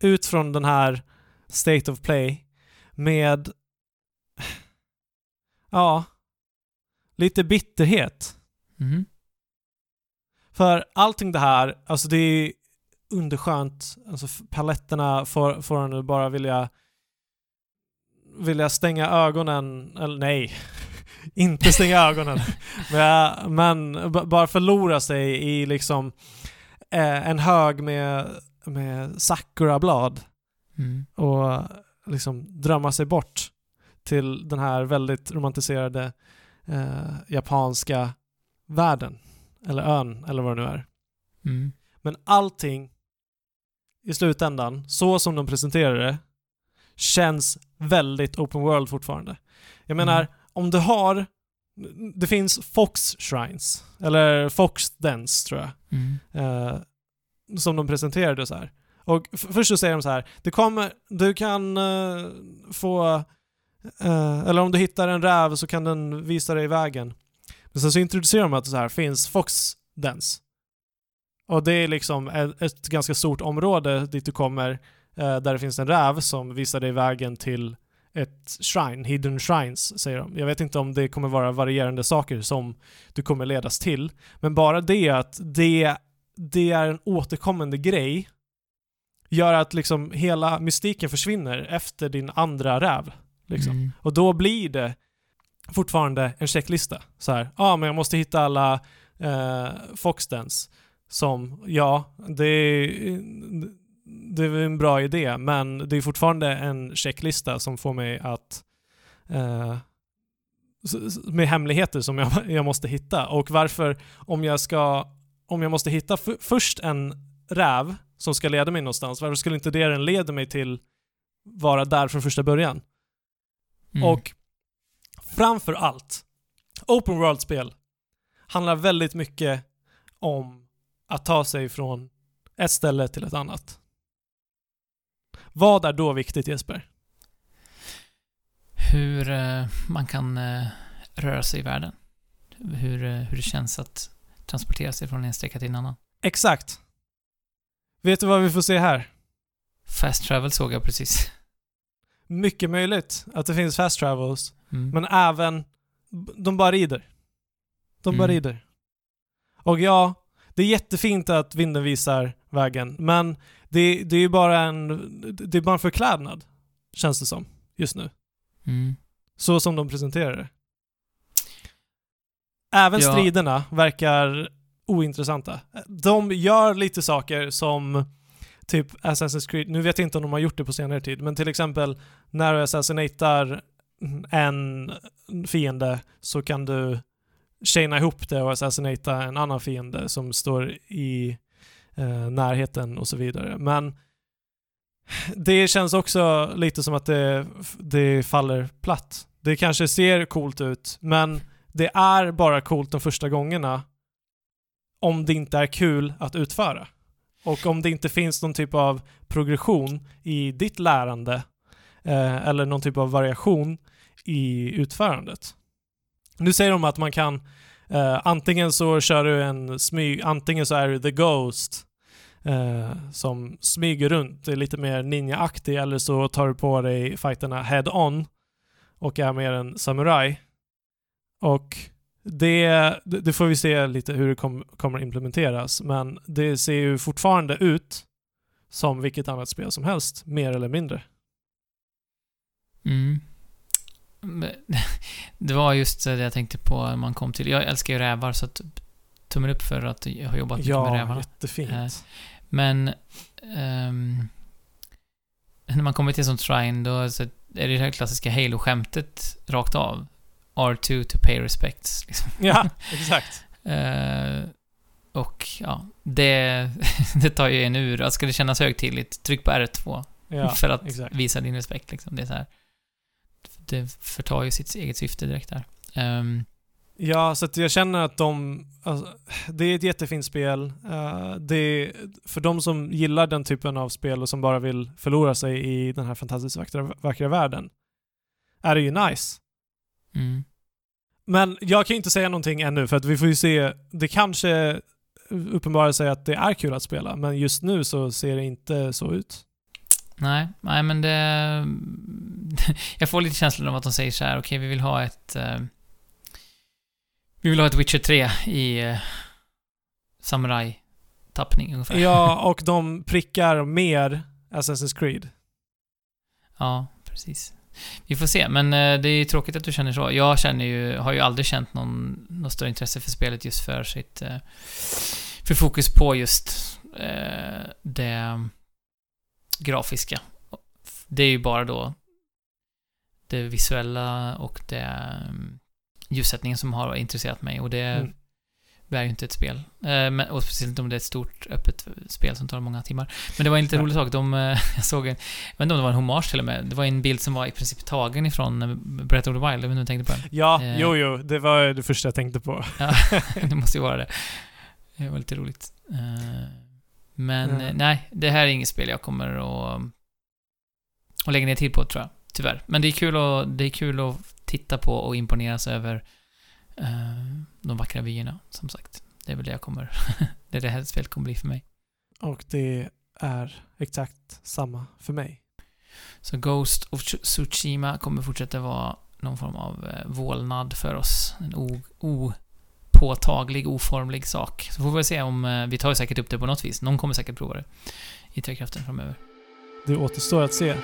ut från den här State of Play med ja, lite bitterhet. Mhm. För allting det här, alltså det är underskönt. Alltså paletterna får, får att bara vilja vilja stänga ögonen, eller nej, inte stänga ögonen. men men bara förlora sig i liksom eh, en hög med, med sakura-blad Mm. och liksom drömma sig bort till den här väldigt romantiserade eh, japanska världen. Eller ön, eller vad det nu är. Mm. Men allting i slutändan, så som de presenterar det, känns väldigt open world fortfarande. Jag menar, Mm. om du har... Det finns Fox Shrines, eller Fox Dance tror jag, Mm. eh, som de presenterade så här. Och först så säger de så här, det kommer, du kan eh, få, eh, eller om du hittar en räv så kan den visa dig vägen. Men sen så introducerar de att det så här finns Fox Dance. Och det är liksom ett, ett ganska stort område dit du kommer eh, där det finns en räv som visar dig vägen till ett shrine, hidden shrines säger de. Jag vet inte om det kommer vara varierande saker som du kommer ledas till. Men bara det att det, det är en återkommande grej gör att liksom hela mystiken försvinner efter din andra räv. Liksom. Mm. Och då blir det fortfarande en checklista. Så här, ja ah, men jag måste hitta alla eh, Foxdance som, ja, det är, det är en bra idé, men det är fortfarande en checklista som får mig att eh, med hemligheter som jag, jag måste hitta. Och varför, om jag ska, om jag måste hitta först en räv som ska leda mig någonstans, varför skulle inte det den leder mig till vara där från första början? Mm. Och framför allt, open world-spel handlar väldigt mycket om att ta sig från ett ställe till ett annat. Vad är då viktigt Jesper? Hur eh, man kan eh, röra sig i världen. Hur, eh, hur det känns att transportera sig från en sträcka till en annan. Exakt. Vet du vad vi får se här? Fast travel såg jag precis. Mycket möjligt att det finns fast travels, Mm. men även de bara rider. De bara Mm. rider. Och ja, det är jättefint att vinden visar vägen, men det, det är ju bara en, det är bara en förklädnad, känns det som, just nu. Mm. Så som de presenterar det. Även Ja. striderna verkar ointressanta. De gör lite saker som typ Assassin's Creed, nu vet jag inte om de har gjort det på senare tid, men till exempel när du assassinatar en fiende så kan du chaina ihop det och assassinata en annan fiende som står i eh, närheten och så vidare. Men det känns också lite som att det, det faller platt. Det kanske ser coolt ut, men det är bara coolt de första gångerna om det inte är kul att utföra. Och om det inte finns någon typ av progression i ditt lärande eh, eller någon typ av variation i utförandet. Nu säger de att man kan uh, antingen så kör du en smyg, antingen så är du the Ghost uh, som smyger runt, är lite mer ninja-aktig eller så tar du på dig fighterna head-on och är mer en samurai. Och det, det det får vi se lite hur det kom, kommer implementeras, men det ser ju fortfarande ut som vilket annat spel som helst, mer eller mindre. Mm. Det var just det jag tänkte på när man kom till... Jag älskar ju rävar, så att tummen upp för att jag har jobbat mycket med Ja, rävarna. jättefint. Eh, Men... ehm, när man kommer till sånt shrine, då så är det det här klassiska Halo-skämtet rakt av. R2 to pay respects. Liksom. ja, exakt. Eh, och ja, det, det tar ju en ur. Alltså, ska det kännas högtidligt, tryck på R2 Ja, för att exakt. visa din respekt. Liksom. Det är så här. Det förtar ju sitt eget syfte direkt där. Ehm, Ja, så jag känner att de... Alltså, det är ett jättefint spel. Eh, det är, för de som gillar den typen av spel och som bara vill förlora sig i den här fantastiskt vackra, vackra världen är det ju nice. mm, Men jag kan ju inte säga någonting ännu för att vi får ju se. Det kanske uppenbarar sig att det är kul att spela, men just nu så ser det inte så ut. Nej, nej men det... jag får lite känslan av att de säger så här: okej, okay, vi vill ha ett... Uh, vi vill ha ett Witcher 3 i uh, Samurai-tappning ungefär. Ja, och de prickar mer Assassin's Creed. Ja, precis. Vi får se, men uh, det är tråkigt att du känner så. Jag känner ju, har ju aldrig känt någon, något större intresse för spelet just för sitt... Uh, för fokus på just det grafiska. Det är ju bara då det visuella och det mm, ljussättningen som har intresserat mig och det mm. är ju inte ett spel. Eh, och speciellt inte om det är ett stort öppet spel som tar många timmar. Men det var en lite rolig sak. De, eh, jag såg en, jag vet inte om det var en hommage till och med. Det var en bild som var i princip tagen ifrån eh, Breath of the Wild. Jag vet inte om du tänkte på den? Ja, eh, jo, jo. Det var det första jag tänkte på. ja, det måste ju vara det. Det var lite roligt. Eh, men mm. nej, det här är inget spel jag kommer att, att lägga ner tid på, tror jag. Tyvärr. Men det är kul att, det är kul att titta på och imponeras över uh, de vackra vyerna, som sagt. Det är väl det jag kommer... det är det här spelet kommer bli för mig. Och det är exakt samma för mig. Så Ghost of Tsushima kommer fortsätta vara någon form av eh, vålnad för oss. En o, påtaglig, oformlig sak. Så får vi se om... Eh, vi tar säkert upp det på något vis. Någon kommer säkert prova det i Trekraften framöver. Det återstår att se.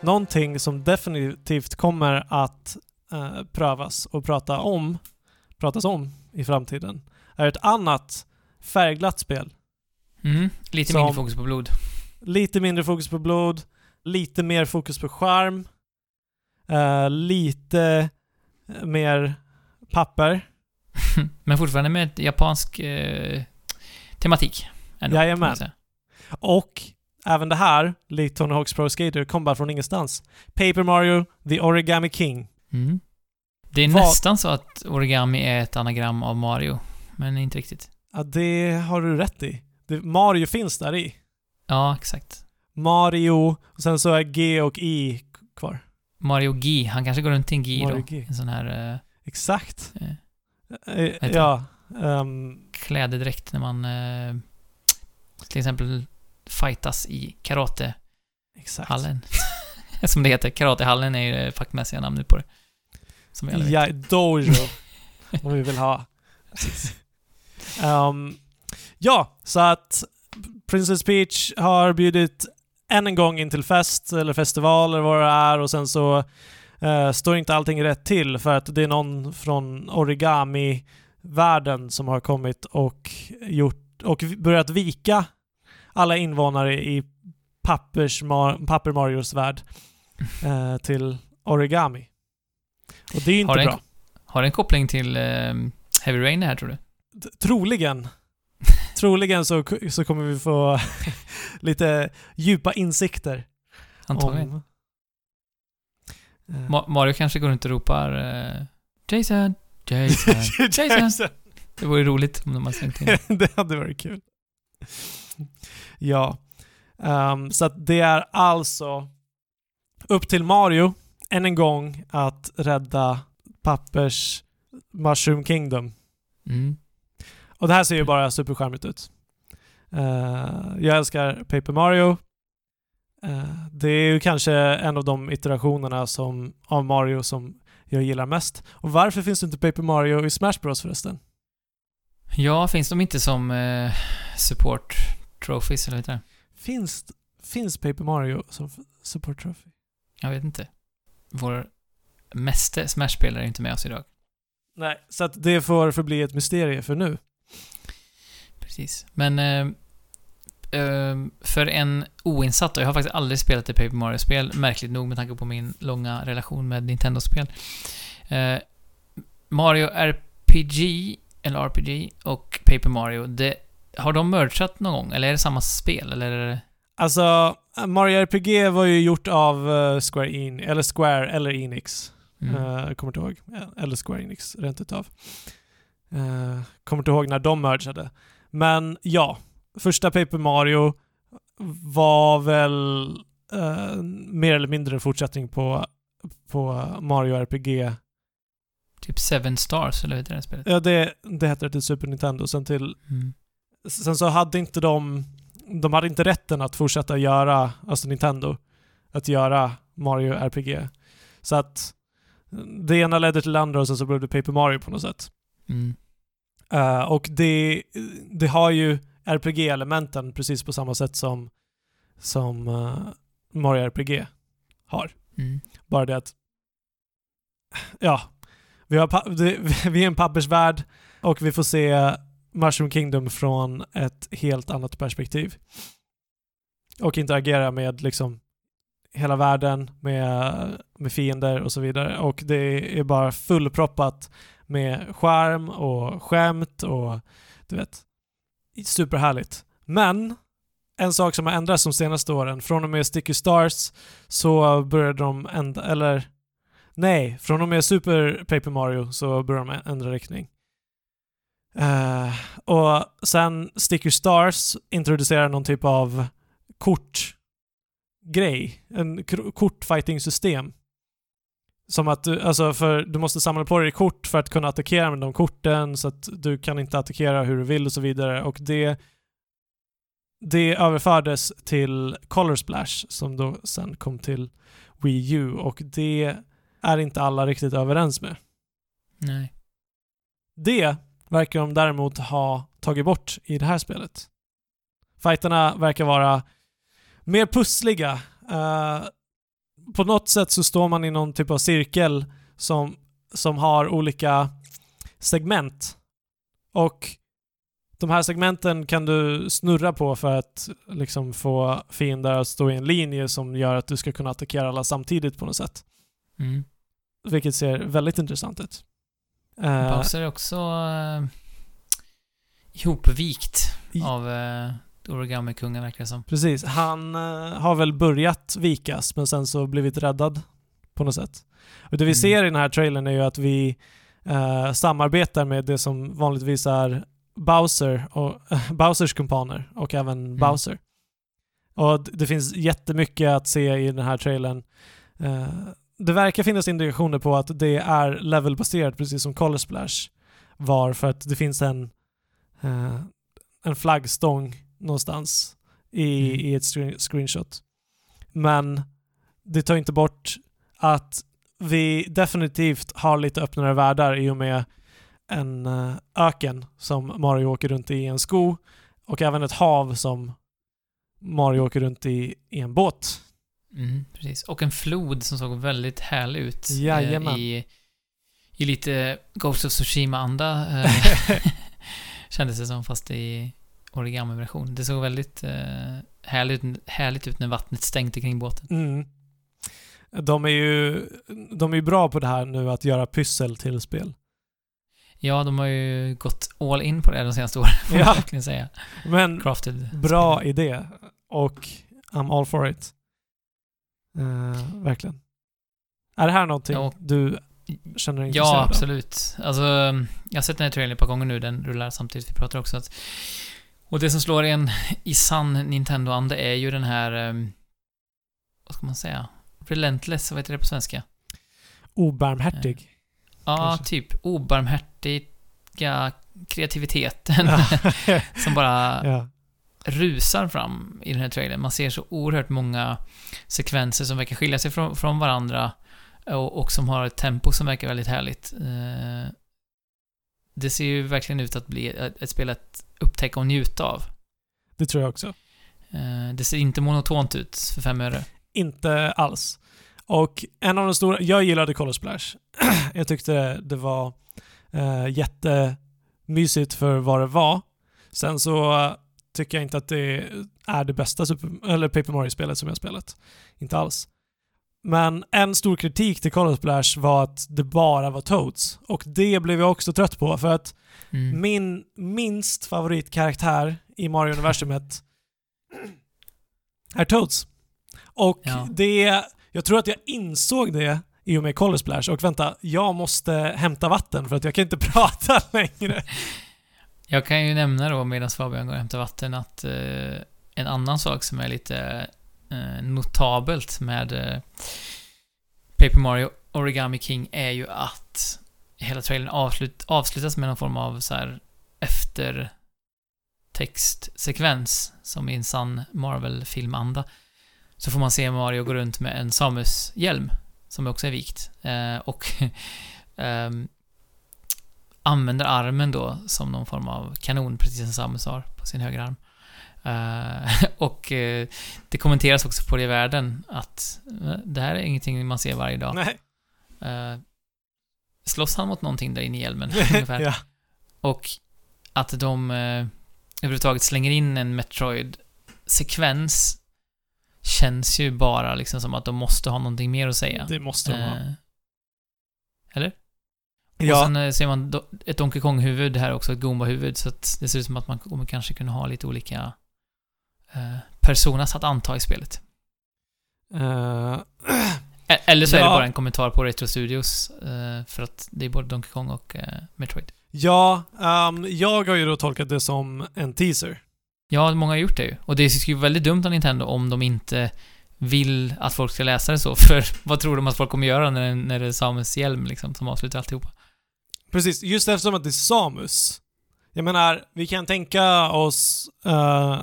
Någonting som definitivt kommer att uh, prövas och prata om, pratas om i framtiden är ett annat färgglatt spel. Mm, lite mindre fokus på blod. Lite mindre fokus på blod, lite mer fokus på skärm, uh, lite mer papper. Men fortfarande med japansk eh, tematik. Ändå, Jajamän. Och även det här, likt Tony Hawk's Pro Skater, kom bara från ingenstans. Paper Mario, The Origami King. Mm. Det är Vad? nästan så att origami är ett anagram av Mario, men inte riktigt. Ja, det har du rätt i. Det, Mario finns där i. Ja, exakt. Mario, och sen så är G och I kvar. Mario G. Han kanske går runt i en G Mario då. G. En sån här... Uh, Exakt. Uh, ja. Um, Klädedräkt när man uh, till exempel fightas i karatehallen. Som det heter. Karatehallen är ju det fackmässiga namnet på det. Som vi Ja, dojo. om vi vill ha. um, ja, så att Princess Peach har bjudit än en gång in till fest eller festival eller vad det är och sen så uh, står inte allting rätt till för att det är någon från origami-världen som har kommit och gjort och börjat vika alla invånare i pappers Papper Marios värld uh, till origami. Och det är inte har bra. har det en koppling till uh, Heavy Rain här tror du? Troligen. Troligen så, så kommer vi få lite djupa insikter. Antagligen. Om, Ma Mario kanske går runt och ropar uh, Jason, Jason, Jason. Det vore roligt om de hade slängt in det. hade varit kul. Ja. Um, så att det är alltså upp till Mario än en gång att rädda Pappers Mushroom Kingdom. Mm. Och det här ser ju bara superskärmigt ut. Uh, jag älskar Paper Mario. Uh, det är ju kanske en av de iterationerna som, av Mario som jag gillar mest. Och varför finns det inte Paper Mario i Smash Bros förresten? Ja, finns de inte som uh, support trophies eller vad det? Finns, finns Paper Mario som support trophy? Jag vet inte. Vår meste Smash-spelare är inte med oss idag. Nej, så att det får förbli ett mysterium för nu. Precis. Men eh, eh, för en oinsatt, och jag har faktiskt aldrig spelat ett Paper Mario-spel, märkligt nog med tanke på min långa relation med Nintendo-spel. Eh, Mario RPG, eller RPG, och Paper Mario, det, har de mergat någon gång? Eller är det samma spel? Eller är det... Alltså, Mario RPG var ju gjort av uh, Square Enix, eller Square, eller Enix. Mm. Uh, kommer inte ihåg. Eller Square Enix, rent utav. Uh, kommer inte ihåg när de mergade. Men ja, första Paper Mario var väl uh, mer eller mindre en fortsättning på på Mario RPG. Typ Seven Stars, eller vad heter det spelet? Ja, det, det hette det till Super Nintendo. Sen till... Mm. Sen så hade inte de... De hade inte rätten att fortsätta göra, alltså Nintendo, att göra Mario RPG. Så att det ena ledde till det andra och sen så blev det Paper Mario på något sätt. Mm. Eh, och det, det har ju RPG-elementen precis på samma sätt som, som eh, Mario RPG har. Mm. Bara det att, ja, vi, har, vi är en pappersvärld och vi får se Mushroom Kingdom från ett helt annat perspektiv. Och interagera med liksom hela världen, med, med fiender och så vidare. Och det är bara fullproppat med charm och skämt och du vet, superhärligt. Men en sak som har ändrats de senaste åren, från och med Sticky Stars så började de ändra, eller nej, från och med Super Paper Mario så började de ändra riktning. Uh, och sen Sticky Stars introducerar någon typ av kortgrej, en kortfighting-system. Som att du, alltså för du måste samla på dig kort för att kunna attackera med de korten så att du kan inte attackera hur du vill och så vidare och det det överfördes till Color Splash som då sen kom till Wii U och det är inte alla riktigt överens med. Nej. Det verkar de däremot ha tagit bort i det här spelet. Fighterna verkar vara mer pussliga. Eh, på något sätt så står man i någon typ av cirkel som, som har olika segment. Och de här segmenten kan du snurra på för att liksom få fiender att stå i en linje som gör att du ska kunna attackera alla samtidigt på något sätt. Mm. Vilket ser väldigt intressant ut. Eh, Bowser är också uh, ihopvikt av uh, Origami-kungen verkar det som. Precis. Han eh, har väl börjat vikas men sen så blivit räddad på något sätt. Och det vi Mm. ser i den här trailern är ju att vi eh, samarbetar med det som vanligtvis är Bowser och Bowsers kumpaner och även Bowser. Och det finns jättemycket att se i den här trailern. Eh, det verkar finnas indikationer på att det är levelbaserat precis som Color Splash var för att det finns en, eh, en flaggstång någonstans i, Mm. i ett screen- screenshot. Men det tar inte bort att vi definitivt har lite öppnare världar i och med en eh, öken som Mario åker runt i i en sko och även ett hav som Mario åker runt i i en båt. Mm, precis. Och en flod som såg väldigt härlig ut. eh, Jajamän. I, I lite Ghost of Tsushima-anda. eh, kändes det som, fast i origami-version. Det såg väldigt eh, härligt, härligt ut när vattnet stänkte kring båten. Mm. De är ju de är bra på det här nu att göra pyssel till spel. Ja, de har ju gått all in på det de senaste åren, får man Ja. verkligen säga. Men Crafted. bra idé och I'm all for it. Eh, verkligen. Är det här någonting Ja. du känner dig intresserad Ja, av? absolut. Alltså, jag har sett den här trailern ett par gånger nu, den rullar samtidigt vi pratar också. Att, och det som slår en i sann Nintendo-anda är ju den här, ehm, vad ska man säga? Relentless, vad heter det på svenska? Obarmhärtig. Ja, Kanske. typ obarmhärtiga kreativiteten som bara ja. rusar fram i den här trailern. Man ser så oerhört många sekvenser som verkar skilja sig från, från varandra och, och som har ett tempo som verkar väldigt härligt. Det ser ju verkligen ut att bli ett, spel att upptäcka och njuta av. Det tror jag också. Eh, det ser inte monotont ut för fem öre. Inte alls. Och en av de stora... Jag gillade Color Splash. jag tyckte det var eh, jättemysigt för vad det var. Sen så tycker jag inte att det är det bästa Super, eller Paper Mario-spelet som jag spelat. Inte alls. Men en stor kritik till Color Splash var att det bara var Toads. Och det blev jag också trött på för att Mm. min minst favoritkaraktär i Mario-universumet är Toads. Och Ja. det... Jag tror att jag insåg det i och med Color Splash och vänta, jag måste hämta vatten för att jag kan inte prata längre. Jag kan ju nämna då, medan Fabian går och hämtar vatten, att eh, en annan sak som är lite Eh, notabelt med eh, Paper Mario Origami King är ju att hela trailern avslut, avslutas med någon form av så här eftertextsekvens, som i en sann Marvel-filmanda. Så får man se Mario gå runt med en Samus-hjälm, som också är vikt. Eh, och eh, använder armen då som någon form av kanon, precis som Samus har på sin högra arm. Eh, och eh, det kommenteras också på det i världen att eh, det här är ingenting man ser varje dag. Nej. Uh, slåss han mot någonting där inne i hjälmen? ungefär? ja. Och att de uh, överhuvudtaget slänger in en Metroid-sekvens känns ju bara liksom som att de måste ha någonting mer att säga. Det måste de ha. Eller? Och Ja, sen eh, ser man ett Donkey Kong-huvud, här är också ett Goomba-huvud, så att det ser ut som att man kommer kanske kunna ha lite olika uh, personas att anta i spelet. eh, E- Eller så är det Ja. bara en kommentar på Retro Studios, eh, för att det är både Donkey Kong och eh, Metroid. ja ehm, jag har ju då tolkat det som en teaser. Ja, många har gjort det ju. Och det skulle ju väldigt dumt av Nintendo om de inte vill att folk ska läsa det så, för vad tror de att folk kommer göra när, när det är Samus hjälm liksom, som avslutar alltihopa? Precis, just eftersom att det är Samus. Jag menar, vi kan tänka oss, uh,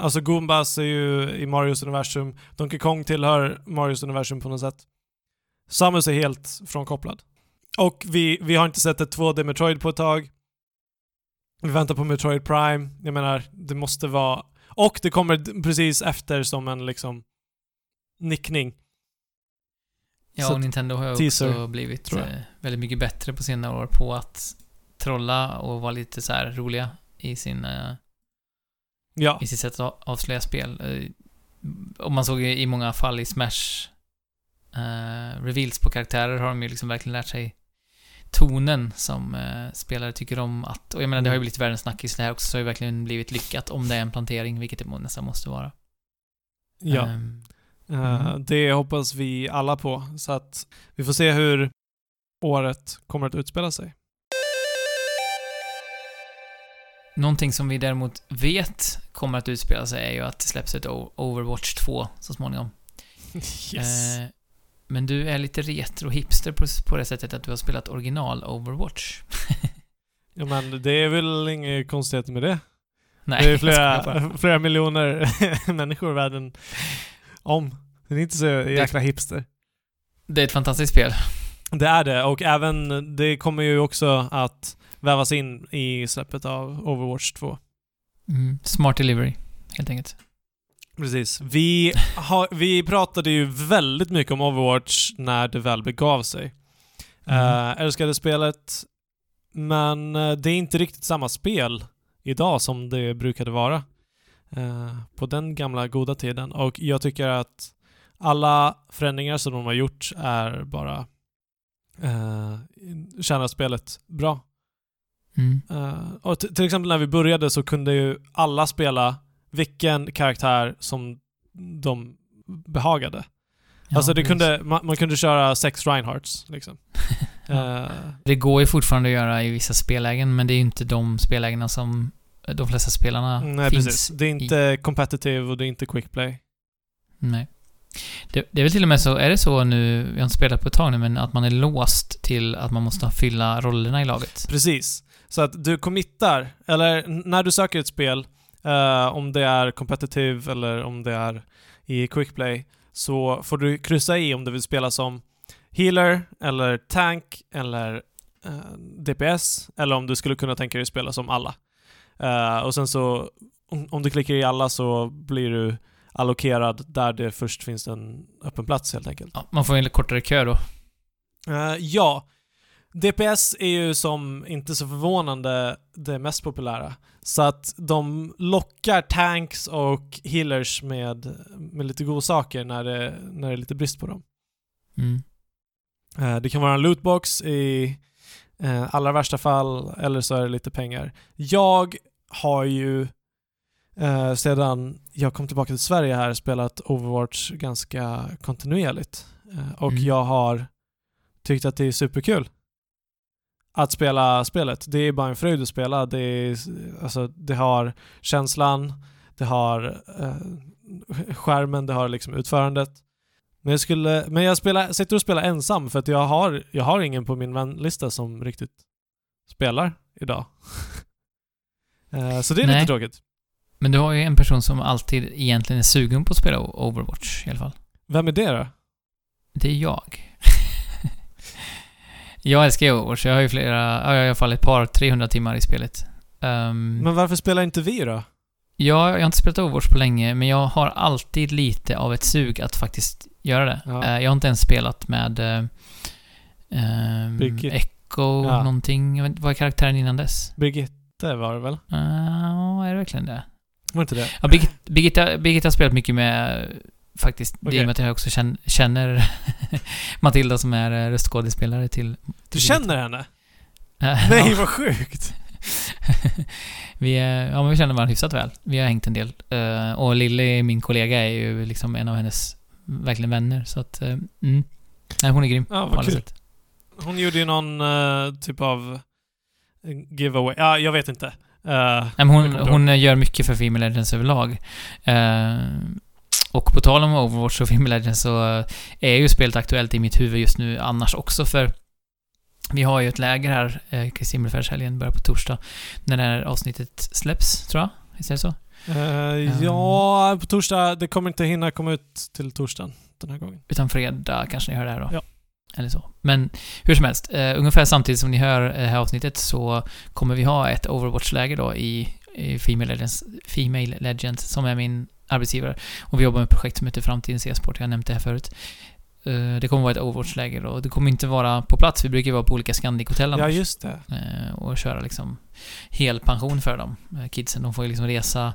alltså Goombas är ju i Marios universum, Donkey Kong tillhör Marios universum på något sätt. Samus är helt frånkopplad. Och vi, vi har inte sett ett 2D Metroid på ett tag. Vi väntar på Metroid Prime. Jag menar, det måste vara... Och det kommer precis efter som en liksom nickning. Ja, Så och Nintendo har teaser, också blivit eh, väldigt mycket bättre på senare år på att trolla och vara lite så här roliga i sin eh, Ja, i sitt sätt att avslöja spel. Eh, Och man såg ju i många fall i Smash eh, reveals på karaktärer har de ju liksom verkligen lärt sig tonen som eh, spelare tycker om att... Och jag menar, det har ju blivit världens snackis det här också, så har ju verkligen blivit lyckat om det är en plantering, vilket det nästan måste vara. ja. Ehm, Eh, Mm. Det hoppas vi alla på. Så att vi får se hur året kommer att utspela sig. Någonting som vi däremot vet kommer att utspela sig är ju att det släpps ett Overwatch 2 så småningom. Yes. Eh, men du är lite retro-hipster på, på det sättet att du har spelat original Overwatch. Ja men det är väl inget konstigt med det. Nej, det är flera, flera miljoner människor i världen om. Det är inte så jäkla hipster. Det är ett fantastiskt spel. Det är det och även det kommer ju också att vävas in i släppet av Overwatch 2. Mm. Smart delivery, helt enkelt. Precis. Vi, har, vi pratade ju väldigt mycket om Overwatch när det väl begav sig. Mm. Eh, älskade spelet, men eh, det är inte riktigt samma spel idag som det brukade vara eh, på den gamla goda tiden. Och jag tycker att alla förändringar som de har gjort är bara uh, tjänar spelet bra. Mm. Eh, och till exempel när vi började så kunde ju alla spela vilken karaktär som de behagade. Ja, alltså det kunde, man, man kunde köra sex Reinhardts liksom. Eh, Det går ju fortfarande att göra i vissa spellägen, men det är ju inte de spellägena som de flesta spelarna nej finns precis. Det är inte competitive och det är inte quick play. Nej. Det, det är väl till och med så, är det så nu, jag har inte spelat på ett tag nu, men att man är låst till att man måste fylla rollerna i laget? Precis. Så att du committar, eller när du söker ett spel, eh, om det är competitive eller om det är i quick play, så får du kryssa i om du vill spela som healer, eller tank, eller eh, DPS, eller om du skulle kunna tänka dig spela som alla. Eh, och sen så, om, om du klickar i alla så blir du allokerad där det först finns en öppen plats helt enkelt. Ja, man får en kortare kö då. Eh, ja. DPS är ju som, inte så förvånande, det mest populära. Så att de lockar tanks och healers med, med lite godsaker när det, när det är lite brist på dem. Mm. Eh, det kan vara en lootbox i eh, allra värsta fall, eller så är det lite pengar. Jag har ju eh, sedan jag kom tillbaka till Sverige här spelat Overwatch ganska kontinuerligt. Eh, och Mm. jag har tyckt att det är superkul att spela spelet. Det är bara en fröjd att spela. Det, är, alltså, det har känslan, det har eh, skärmen, det har liksom utförandet. Men jag skulle... Men jag spelar, sitter och spelar ensam för att jag har, jag har ingen på min vänlista som riktigt spelar idag. Eh, Så det är Nej. lite tråkigt. Men du har ju en person som alltid egentligen är sugen på att spela Overwatch i alla fall. Vem är det då? Det är jag. Jag älskar ju Overwatch. Jag har ju flera, ja, jag har i alla fall ett par 300 timmar i spelet. Ehm, Men varför spelar inte vi då? Ja, jag har inte spelat Overwatch på länge, men jag har alltid lite av ett sug att faktiskt göra det. Ja. Eh, Jag har inte ens spelat med Birgit. Echo Ja. någonting. Jag vet, inte, vad är karaktären innan dess? Birgitte var det väl? Ja, är det verkligen det? Var inte det? Ja, Birgit, Birgitta, Birgitta har spelat mycket med faktiskt. Okej. i och med att jag också känner, känner Matilda som är eh, röstskådespelare till... till Du känner henne? Nej, vad sjukt! vi, är, ja, men vi känner varandra hyfsat väl. Vi har hängt en del. Eh, och Lilly, min kollega, är ju liksom en av hennes verkligen vänner. Så att, eh, mm. Nej, hon är grym Ja, vad kul. sätt. Hon gjorde ju någon eh, typ av giveaway. Ja, jag vet inte. Nej, men hon, hon gör mycket för Female Legends överlag. Och på tal om Overwatch och Female Legends så eh, är ju spelet aktuellt i mitt huvud just nu annars också för vi har ju ett läger här, eh, Kristi himmelfärdshelgen börjar på torsdag, när det här avsnittet släpps, tror jag. Visst är det så? eh, ja, på torsdag. Det kommer inte hinna komma ut till torsdagen den här gången. Utan fredag kanske ni hör det här då. Ja. Eller så. Men hur som helst, eh, ungefär samtidigt som ni hör eh, det här avsnittet så kommer vi ha ett Overwatch-läger då i, i Female, Legends, Female Legends som är min arbetsgivare. Och vi jobbar med ett projekt som heter Framtidens e-sport, jag har nämnt det här förut. Eh, det kommer vara ett Overwatch-läger och det kommer inte vara på plats, vi brukar vara på olika Scandic-hotell Ja, just det. Eh, och köra liksom hel pension för dem. Eh, Kidsen, de får ju liksom resa,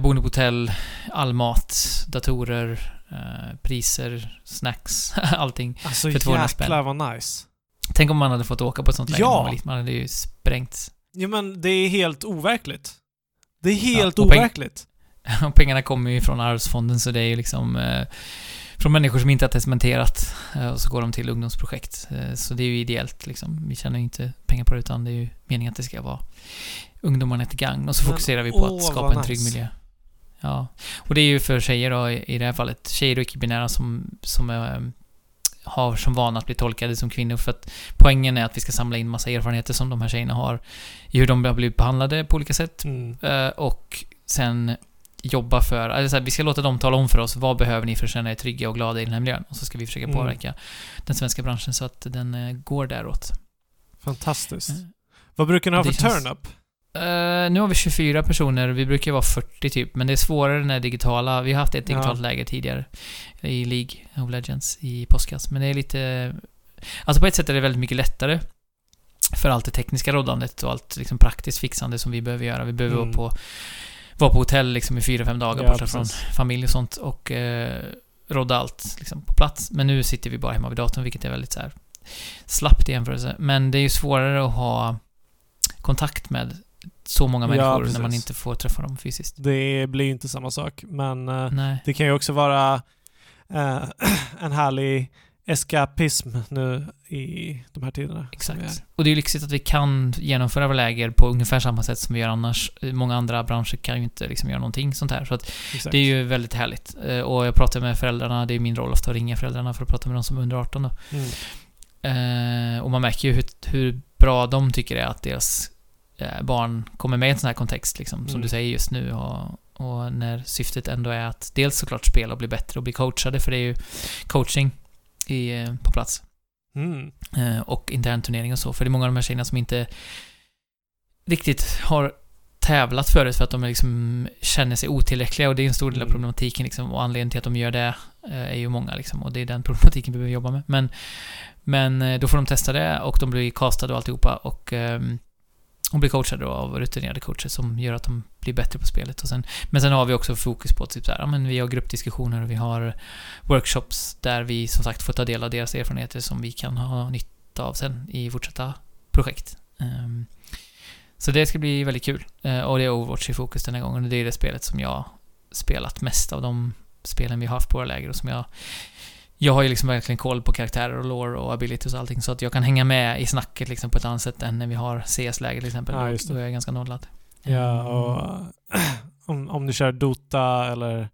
boende på hotell, all mat, datorer, priser, snacks, allting. Alltså För 200 spänn. jäklar vad nice. Tänk om man hade fått åka på ett sånt läger Ja! man hade ju sprängt. Ja, men det är helt overkligt. Det är helt peng- overkligt. Pengarna kommer ju från arvsfonden så det är ju liksom eh, från människor som inte har testamenterat eh, och så går de till ungdomsprojekt. Eh, så det är ju ideellt liksom. Vi tjänar ju inte pengar på det utan det är ju meningen att det ska vara ungdomarna till gagn. Och så Men, fokuserar vi på åh, att skapa en trygg nice. miljö. Ja. Och det är ju för tjejer då, i det här fallet, tjejer och icke-binära som, som eh, har som vana att bli tolkade som kvinnor för att poängen är att vi ska samla in massa erfarenheter som de här tjejerna har i hur de har blivit behandlade på olika sätt Mm. Eh, och sen jobba för, alltså så här, vi ska låta dem tala om för oss vad behöver ni för att känna er trygga och glada i den här miljön. Och så ska vi försöka Mm. påverka den svenska branschen så att den eh, går däråt. Fantastiskt. Eh, Vad brukar ni ha för turn-up? eh, nu har vi 24 personer, vi brukar vara 40 typ, men det är svårare när digitala. Vi har haft ett Ja. digitalt läger tidigare i League of Legends i påskas, men det är lite... Alltså på ett sätt är det väldigt mycket lättare för allt det tekniska roddandet och allt liksom praktiskt fixande som vi behöver göra. Vi behöver Mm. vara på vara på hotell liksom i fyra, fem dagar Ja, borta från precis. familj och sånt och eh, rodda allt liksom, på plats. Men nu sitter vi bara hemma vid datorn, vilket är väldigt så här slappt i jämförelse. Men det är ju svårare att ha kontakt med så många Ja, människor precis. när man inte får träffa dem fysiskt. Det blir ju inte samma sak, men eh, det kan ju också vara eh, en härlig eskapism nu i de här tiderna. Exakt. Och det är lyxigt att vi kan genomföra våra läger på ungefär samma sätt som vi gör annars. Många andra branscher kan ju inte liksom göra någonting sånt här. Så att det är ju väldigt härligt. Eh, Och jag pratar med föräldrarna, det är min roll ofta att ringa föräldrarna för att prata med de som är under 18 då. Mm. Eh, och man märker ju hur, hur bra de tycker det är att deras eh, barn kommer med i en sån här kontext, liksom, som Mm. du säger just nu. Och, och när syftet ändå är att dels såklart spela och bli bättre och bli coachade, för det är ju coaching i, eh, på plats. Mm. Eh, och intern turnering och så. För det är många av de här tjejerna som inte riktigt har tävlat förut för att de liksom känner sig otillräckliga och det är en stor del av Mm. problematiken liksom, och anledningen till att de gör det eh, är ju många liksom och det är den problematiken vi behöver jobba med. Men, men då får de testa det och de blir castade och alltihopa och ehm, och blir coachade då av rutinerade coacher som gör att de blir bättre på spelet. Och sen, men sen har vi också fokus på typ så här, ja, men vi har gruppdiskussioner och vi har workshops där vi som sagt får ta del av deras erfarenheter som vi kan ha nytta av sen i fortsatta projekt. Um, så det ska bli väldigt kul. Uh, och det är Overwatch i fokus den här gången. Det är det spelet som jag spelat mest av de spelen vi har haft på våra läger och som jag jag har ju liksom verkligen koll på karaktärer och lore och abilities och allting så att jag kan hänga med i snacket liksom på ett annat sätt än när vi har CS-läger till exempel. Ja. Då är jag ganska nollad. Ja, Ehm, och om, om du kör Dota eller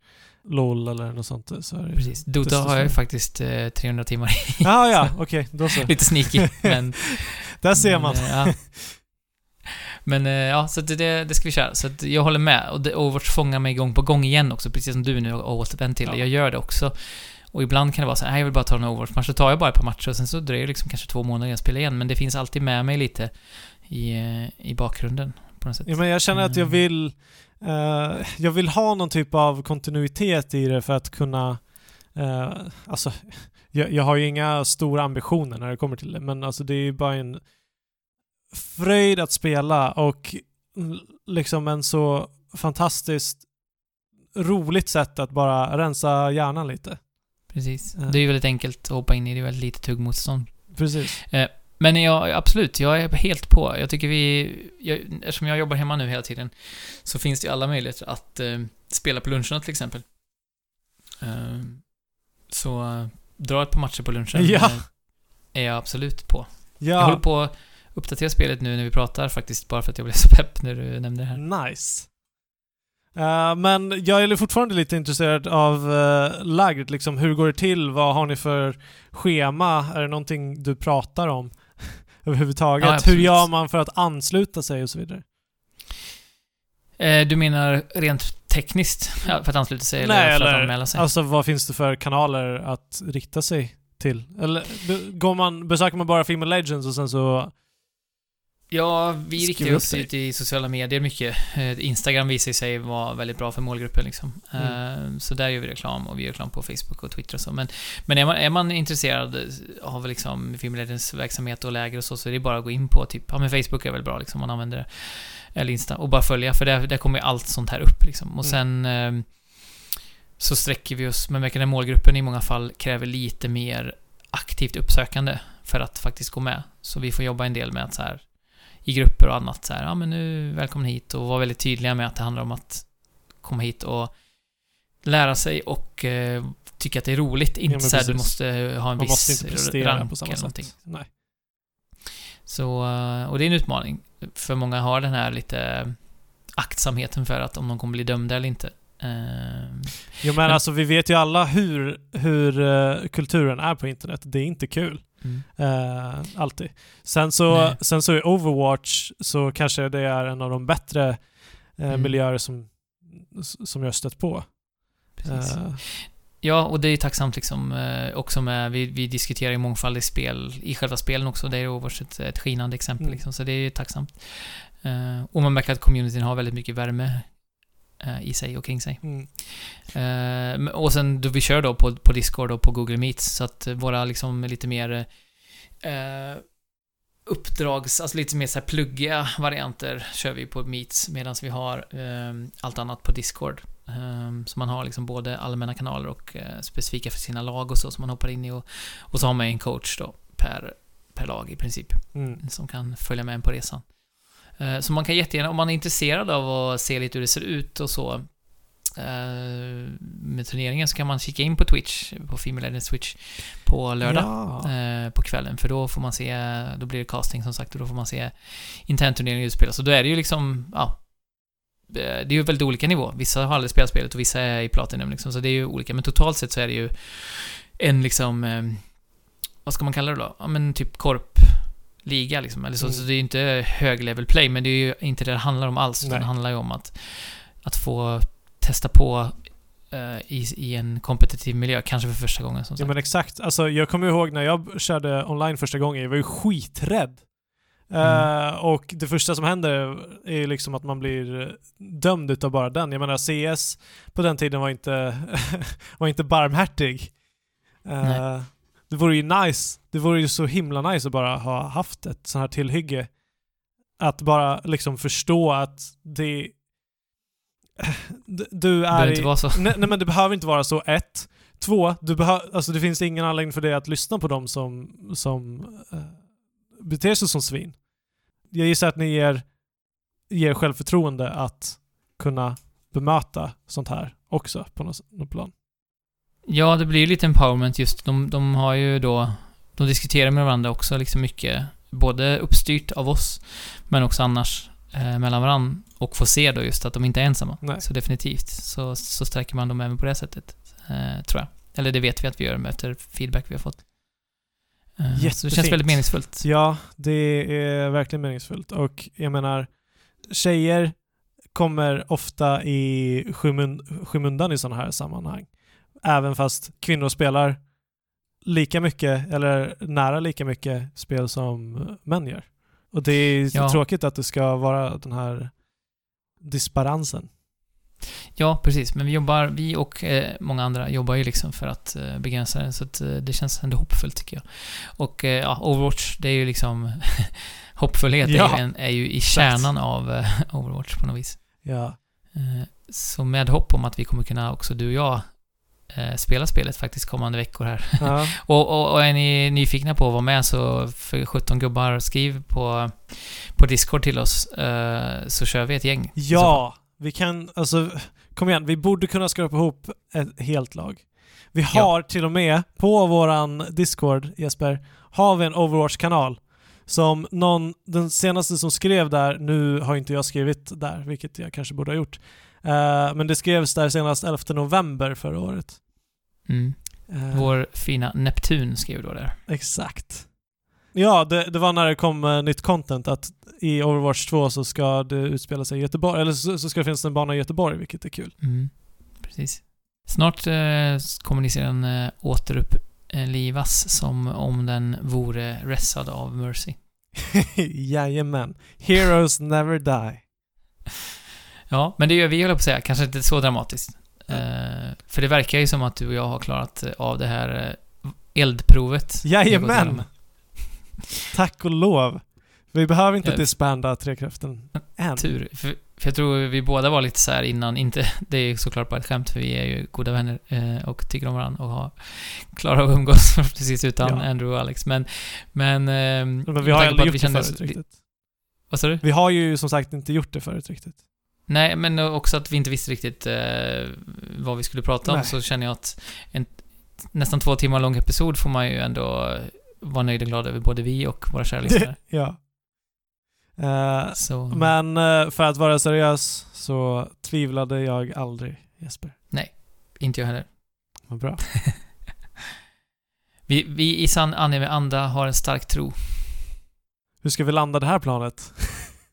LOL eller något sånt så är det Precis. Dota har jag ju faktiskt eh, 300 timmar i. Ah, ja, okej, då så. Lite sneaky, men... Där ser man. Men, eh, ja. Men eh, ja, så det, det ska vi köra. Så jag håller med. Och Overwatch fångar mig gång på gång igen också, precis som du nu har återvänt till. Ja. Jag gör det också. Och ibland kan det vara så här, "Nej, jag vill bara ta en Overwatch-match. Så tar jag bara ett par matcher och sen så dröjer det liksom kanske två månader innan jag spelar igen. Men det finns alltid med mig lite i, eh, i bakgrunden på något sätt. Ja, men jag känner att jag Mm. vill eh, jag vill ha någon typ av kontinuitet i det för att kunna eh, alltså jag, jag har ju inga stora ambitioner när det kommer till det men alltså det är ju bara en fröjd att spela och liksom en så fantastiskt roligt sätt att bara rensa hjärnan lite. Precis. Ja. Det är ju väldigt enkelt att hoppa in i. Det är väldigt lite tuggmotstånd. Precis. Men jag, absolut, jag är helt på. Jag tycker vi... Jag, eftersom jag jobbar hemma nu hela tiden så finns det ju alla möjligheter att eh, spela på luncherna till exempel. Eh, så eh, dra ett par matcher på lunchen Ja. eh, är jag absolut på. Jag håller Ja, på att uppdatera spelet nu när vi pratar faktiskt, bara för att jag blev så pepp när du nämnde det här. nice. Eh, men jag är fortfarande lite intresserad av uh, lägret, liksom hur går det till? Vad har ni för schema? Är det någonting du pratar om överhuvudtaget? Ja, hur gör man för att ansluta sig och så vidare? Eh, du menar rent tekniskt ja, för att ansluta sig eller Nej, för att eller- anmäla sig? Alltså vad finns det för kanaler att rikta sig till? Eller går man, besöker man bara Film Legends och sen så... Ja, vi riktar ju oss ut i sociala medier mycket. Eh, Instagram visar sig vara väldigt bra för målgruppen liksom. Mm. Eh, Så där gör vi reklam och vi gör reklam på Facebook och Twitter och så. Men, men är, man, är man intresserad av liksom Filmledens verksamhet och läger och så, så är det bara att gå in på typ, ja men Facebook är väl bra liksom, man använder det. Eller Insta. Och bara följa, för där, där kommer allt sånt här upp liksom. Och Mm. sen eh, så sträcker vi oss, men den målgruppen i många fall kräver lite mer aktivt uppsökande för att faktiskt gå med. Så vi får jobba en del med att så här i grupper och annat så här, ja men nu, välkommen hit och vara väldigt tydliga med att det handlar om att komma hit och lära sig och eh, tycka att det är roligt. Inte men så här, du måste ha en Man viss rank eller någonting. Nej. Så, eh, och det är en utmaning. För många har den här lite aktsamheten för att om de kommer bli dömda eller inte. Eh, Jo men, Men- alltså vi vet ju alla hur, hur eh, kulturen är på internet. Det är inte kul. Mm. Eh, alltid. Sen så, Nej. sen så i Overwatch så kanske det är en av de bättre eh, Mm. miljöer som, som jag stött på. Eh, Ja, och det är tacksamt liksom också med, vi, vi diskuterar ju mångfald i spel, i själva spelen också, det är Overwatch ett, ett skinande exempel Mm. liksom, så det är ju tacksamt. Och man märker att communityn har väldigt mycket värme i sig och kring sig. mm. Eh, och sen då vi kör då på, på Discord och på Google Meets, så att våra liksom lite mer eh, uppdrags, alltså lite mer så här pluggiga varianter kör vi på Meets medan vi har eh, allt annat på Discord. Eh, så man har liksom både allmänna kanaler och eh, specifika för sina lag och så som man hoppar in i och, och så har man en coach då per, per lag i princip Mm. som kan följa med en på resan. Eh, Så man kan jättegärna, om man är intresserad av att se lite hur det ser ut och så eh, med turneringen så kan man kika in på Twitch, på Female Legends Twitch på lördag Ja. eh, på kvällen för då får man se, då blir det casting som sagt och då får man se internturneringen utspelas och då är det ju liksom, ja det är ju väldigt olika nivå. Vissa har aldrig spelat spelet och vissa är i Platinum liksom, så det är ju olika. Men totalt sett så är det ju en liksom, vad ska man kalla det då? Ja men typ korpliga liksom. Eller så, Mm. så det är ju inte hög level play, men det är ju inte det det handlar om alls. Utan det handlar ju om att, att få testa på eh, i, i en kompetitiv miljö, kanske för första gången som Ja sagt. men exakt. Alltså jag kommer ihåg när jag körde online första gången, jag var ju skiträdd. Mm. Eh, och det första som händer är liksom att man blir dömd utav bara den. Jag menar CS på den tiden var inte, var inte barmhärtig. Eh, Nej. Det vore ju nice, det vore ju så himla nice att bara ha haft ett sånt här tillhygge. Att bara liksom förstå att det... Du- det är i, inte vara så. Nej, nej men det behöver inte vara så. Ett. Två, du alltså det finns ingen anledning för dig att lyssna på dem som, som eh, beter sig som svin. Jag gissar att ni ger, ger självförtroende att kunna bemöta sånt här också på något, något plan. Ja, det blir ju lite empowerment just. De, de har ju då... De diskuterar med varandra också liksom mycket. Både uppstyrt av oss, men också annars eh, mellan varandra. och få se då just att de inte är ensamma. Nej. Så definitivt så, så stärker man dem även på det sättet, eh, tror jag. Eller det vet vi att vi gör efter feedback vi har fått. Eh, så det känns väldigt meningsfullt. Ja, det är verkligen meningsfullt. Och jag menar, tjejer kommer ofta i skymun- skymundan i sådana här sammanhang. Även fast kvinnor spelar lika mycket, eller nära lika mycket spel som män gör. Och det är Ja. tråkigt att det ska vara den här disparansen. Ja, precis. Men vi jobbar, vi och eh, många andra jobbar ju liksom för att eh, begränsa det, så att eh, det känns ändå hoppfullt tycker jag. Och eh, ja, Overwatch, det är ju liksom hoppfullhet Ja, är, ju en, är ju i exakt. kärnan av eh, Overwatch på något vis. Ja. Eh, så med hopp om att vi kommer kunna också du och jag spela spelet faktiskt kommande veckor här. ja. Och, och, och är ni nyfikna på att vara med så för 17 gubbar, skriv på, på Discord till oss eh, så kör vi ett gäng. Ja, vi kan, alltså, kom igen, vi borde kunna skrapa ihop ett helt lag. Vi har till och med på våran Discord, Jesper, har vi en Overwatch-kanal. Som någon, den senaste som skrev där, nu har inte jag skrivit där, vilket jag kanske borde ha gjort. Eh, men det skrevs där senast 11 november förra året. Mm. Eh, Vår fina Neptun skrev då där. Exakt. Ja, det, det var när det kom eh, nytt content att i Overwatch 2 så ska det utspela sig i Göteborg, eller så, så ska det finnas en bana i Göteborg, vilket är kul. Mm. Precis. Snart kommer ni se den eh, återupplivas som om den vore ressad av Mercy. Jajamän. Heroes never die. Ja, men det gör vi, höll på att säga. Kanske inte så dramatiskt. Eh, för det verkar ju som att du och jag har klarat eh, av det här eh, eldprovet. Jajamän! Tack och lov. Vi behöver inte Ja. disbanda Trekraften än. Tur. För, för jag tror vi båda var lite så här innan, inte, det är såklart bara ett skämt för vi är ju goda vänner eh, och tycker om varandra och har, klarar av att umgås precis utan Ja. Andrew och Alex. Men, men... Eh, Men vi har på aldrig gjort det förut riktigt. Vad sa du? Vi har ju som sagt inte gjort det förut riktigt. Nej, men också att vi inte visste riktigt eh, vad vi skulle prata om, Nej. så känner jag att en nästan två timmar lång episod får man ju ändå vara nöjd och glad över, både vi och våra kära lyssnare. ja. Eh, Så, men eh, för att vara seriös så tvivlade jag aldrig, Jesper. inte jag heller. Vad bra. Vi, vi i sann anime-anda har en stark tro Hur ska vi landa det här planet?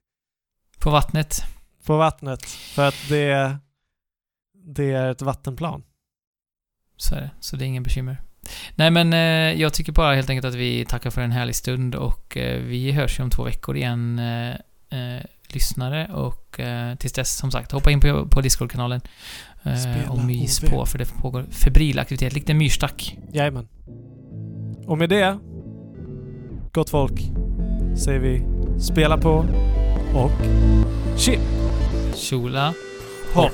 på vattnet. På vattnet. För att det, det är ett vattenplan. Så är det. Så det är ingen bekymmer. Nej, men eh, jag tycker bara helt enkelt att vi tackar för en härlig stund och eh, vi hörs ju om två veckor igen, eh, eh, lyssnare. Och eh, tills dess, som sagt, hoppa in på, på Discord-kanalen eh, och mys OV. på, för det pågår febril aktivitet, likt en myrstack. Jajamän. Och med det, gott folk, säger vi spela på och chip Tjola hopp.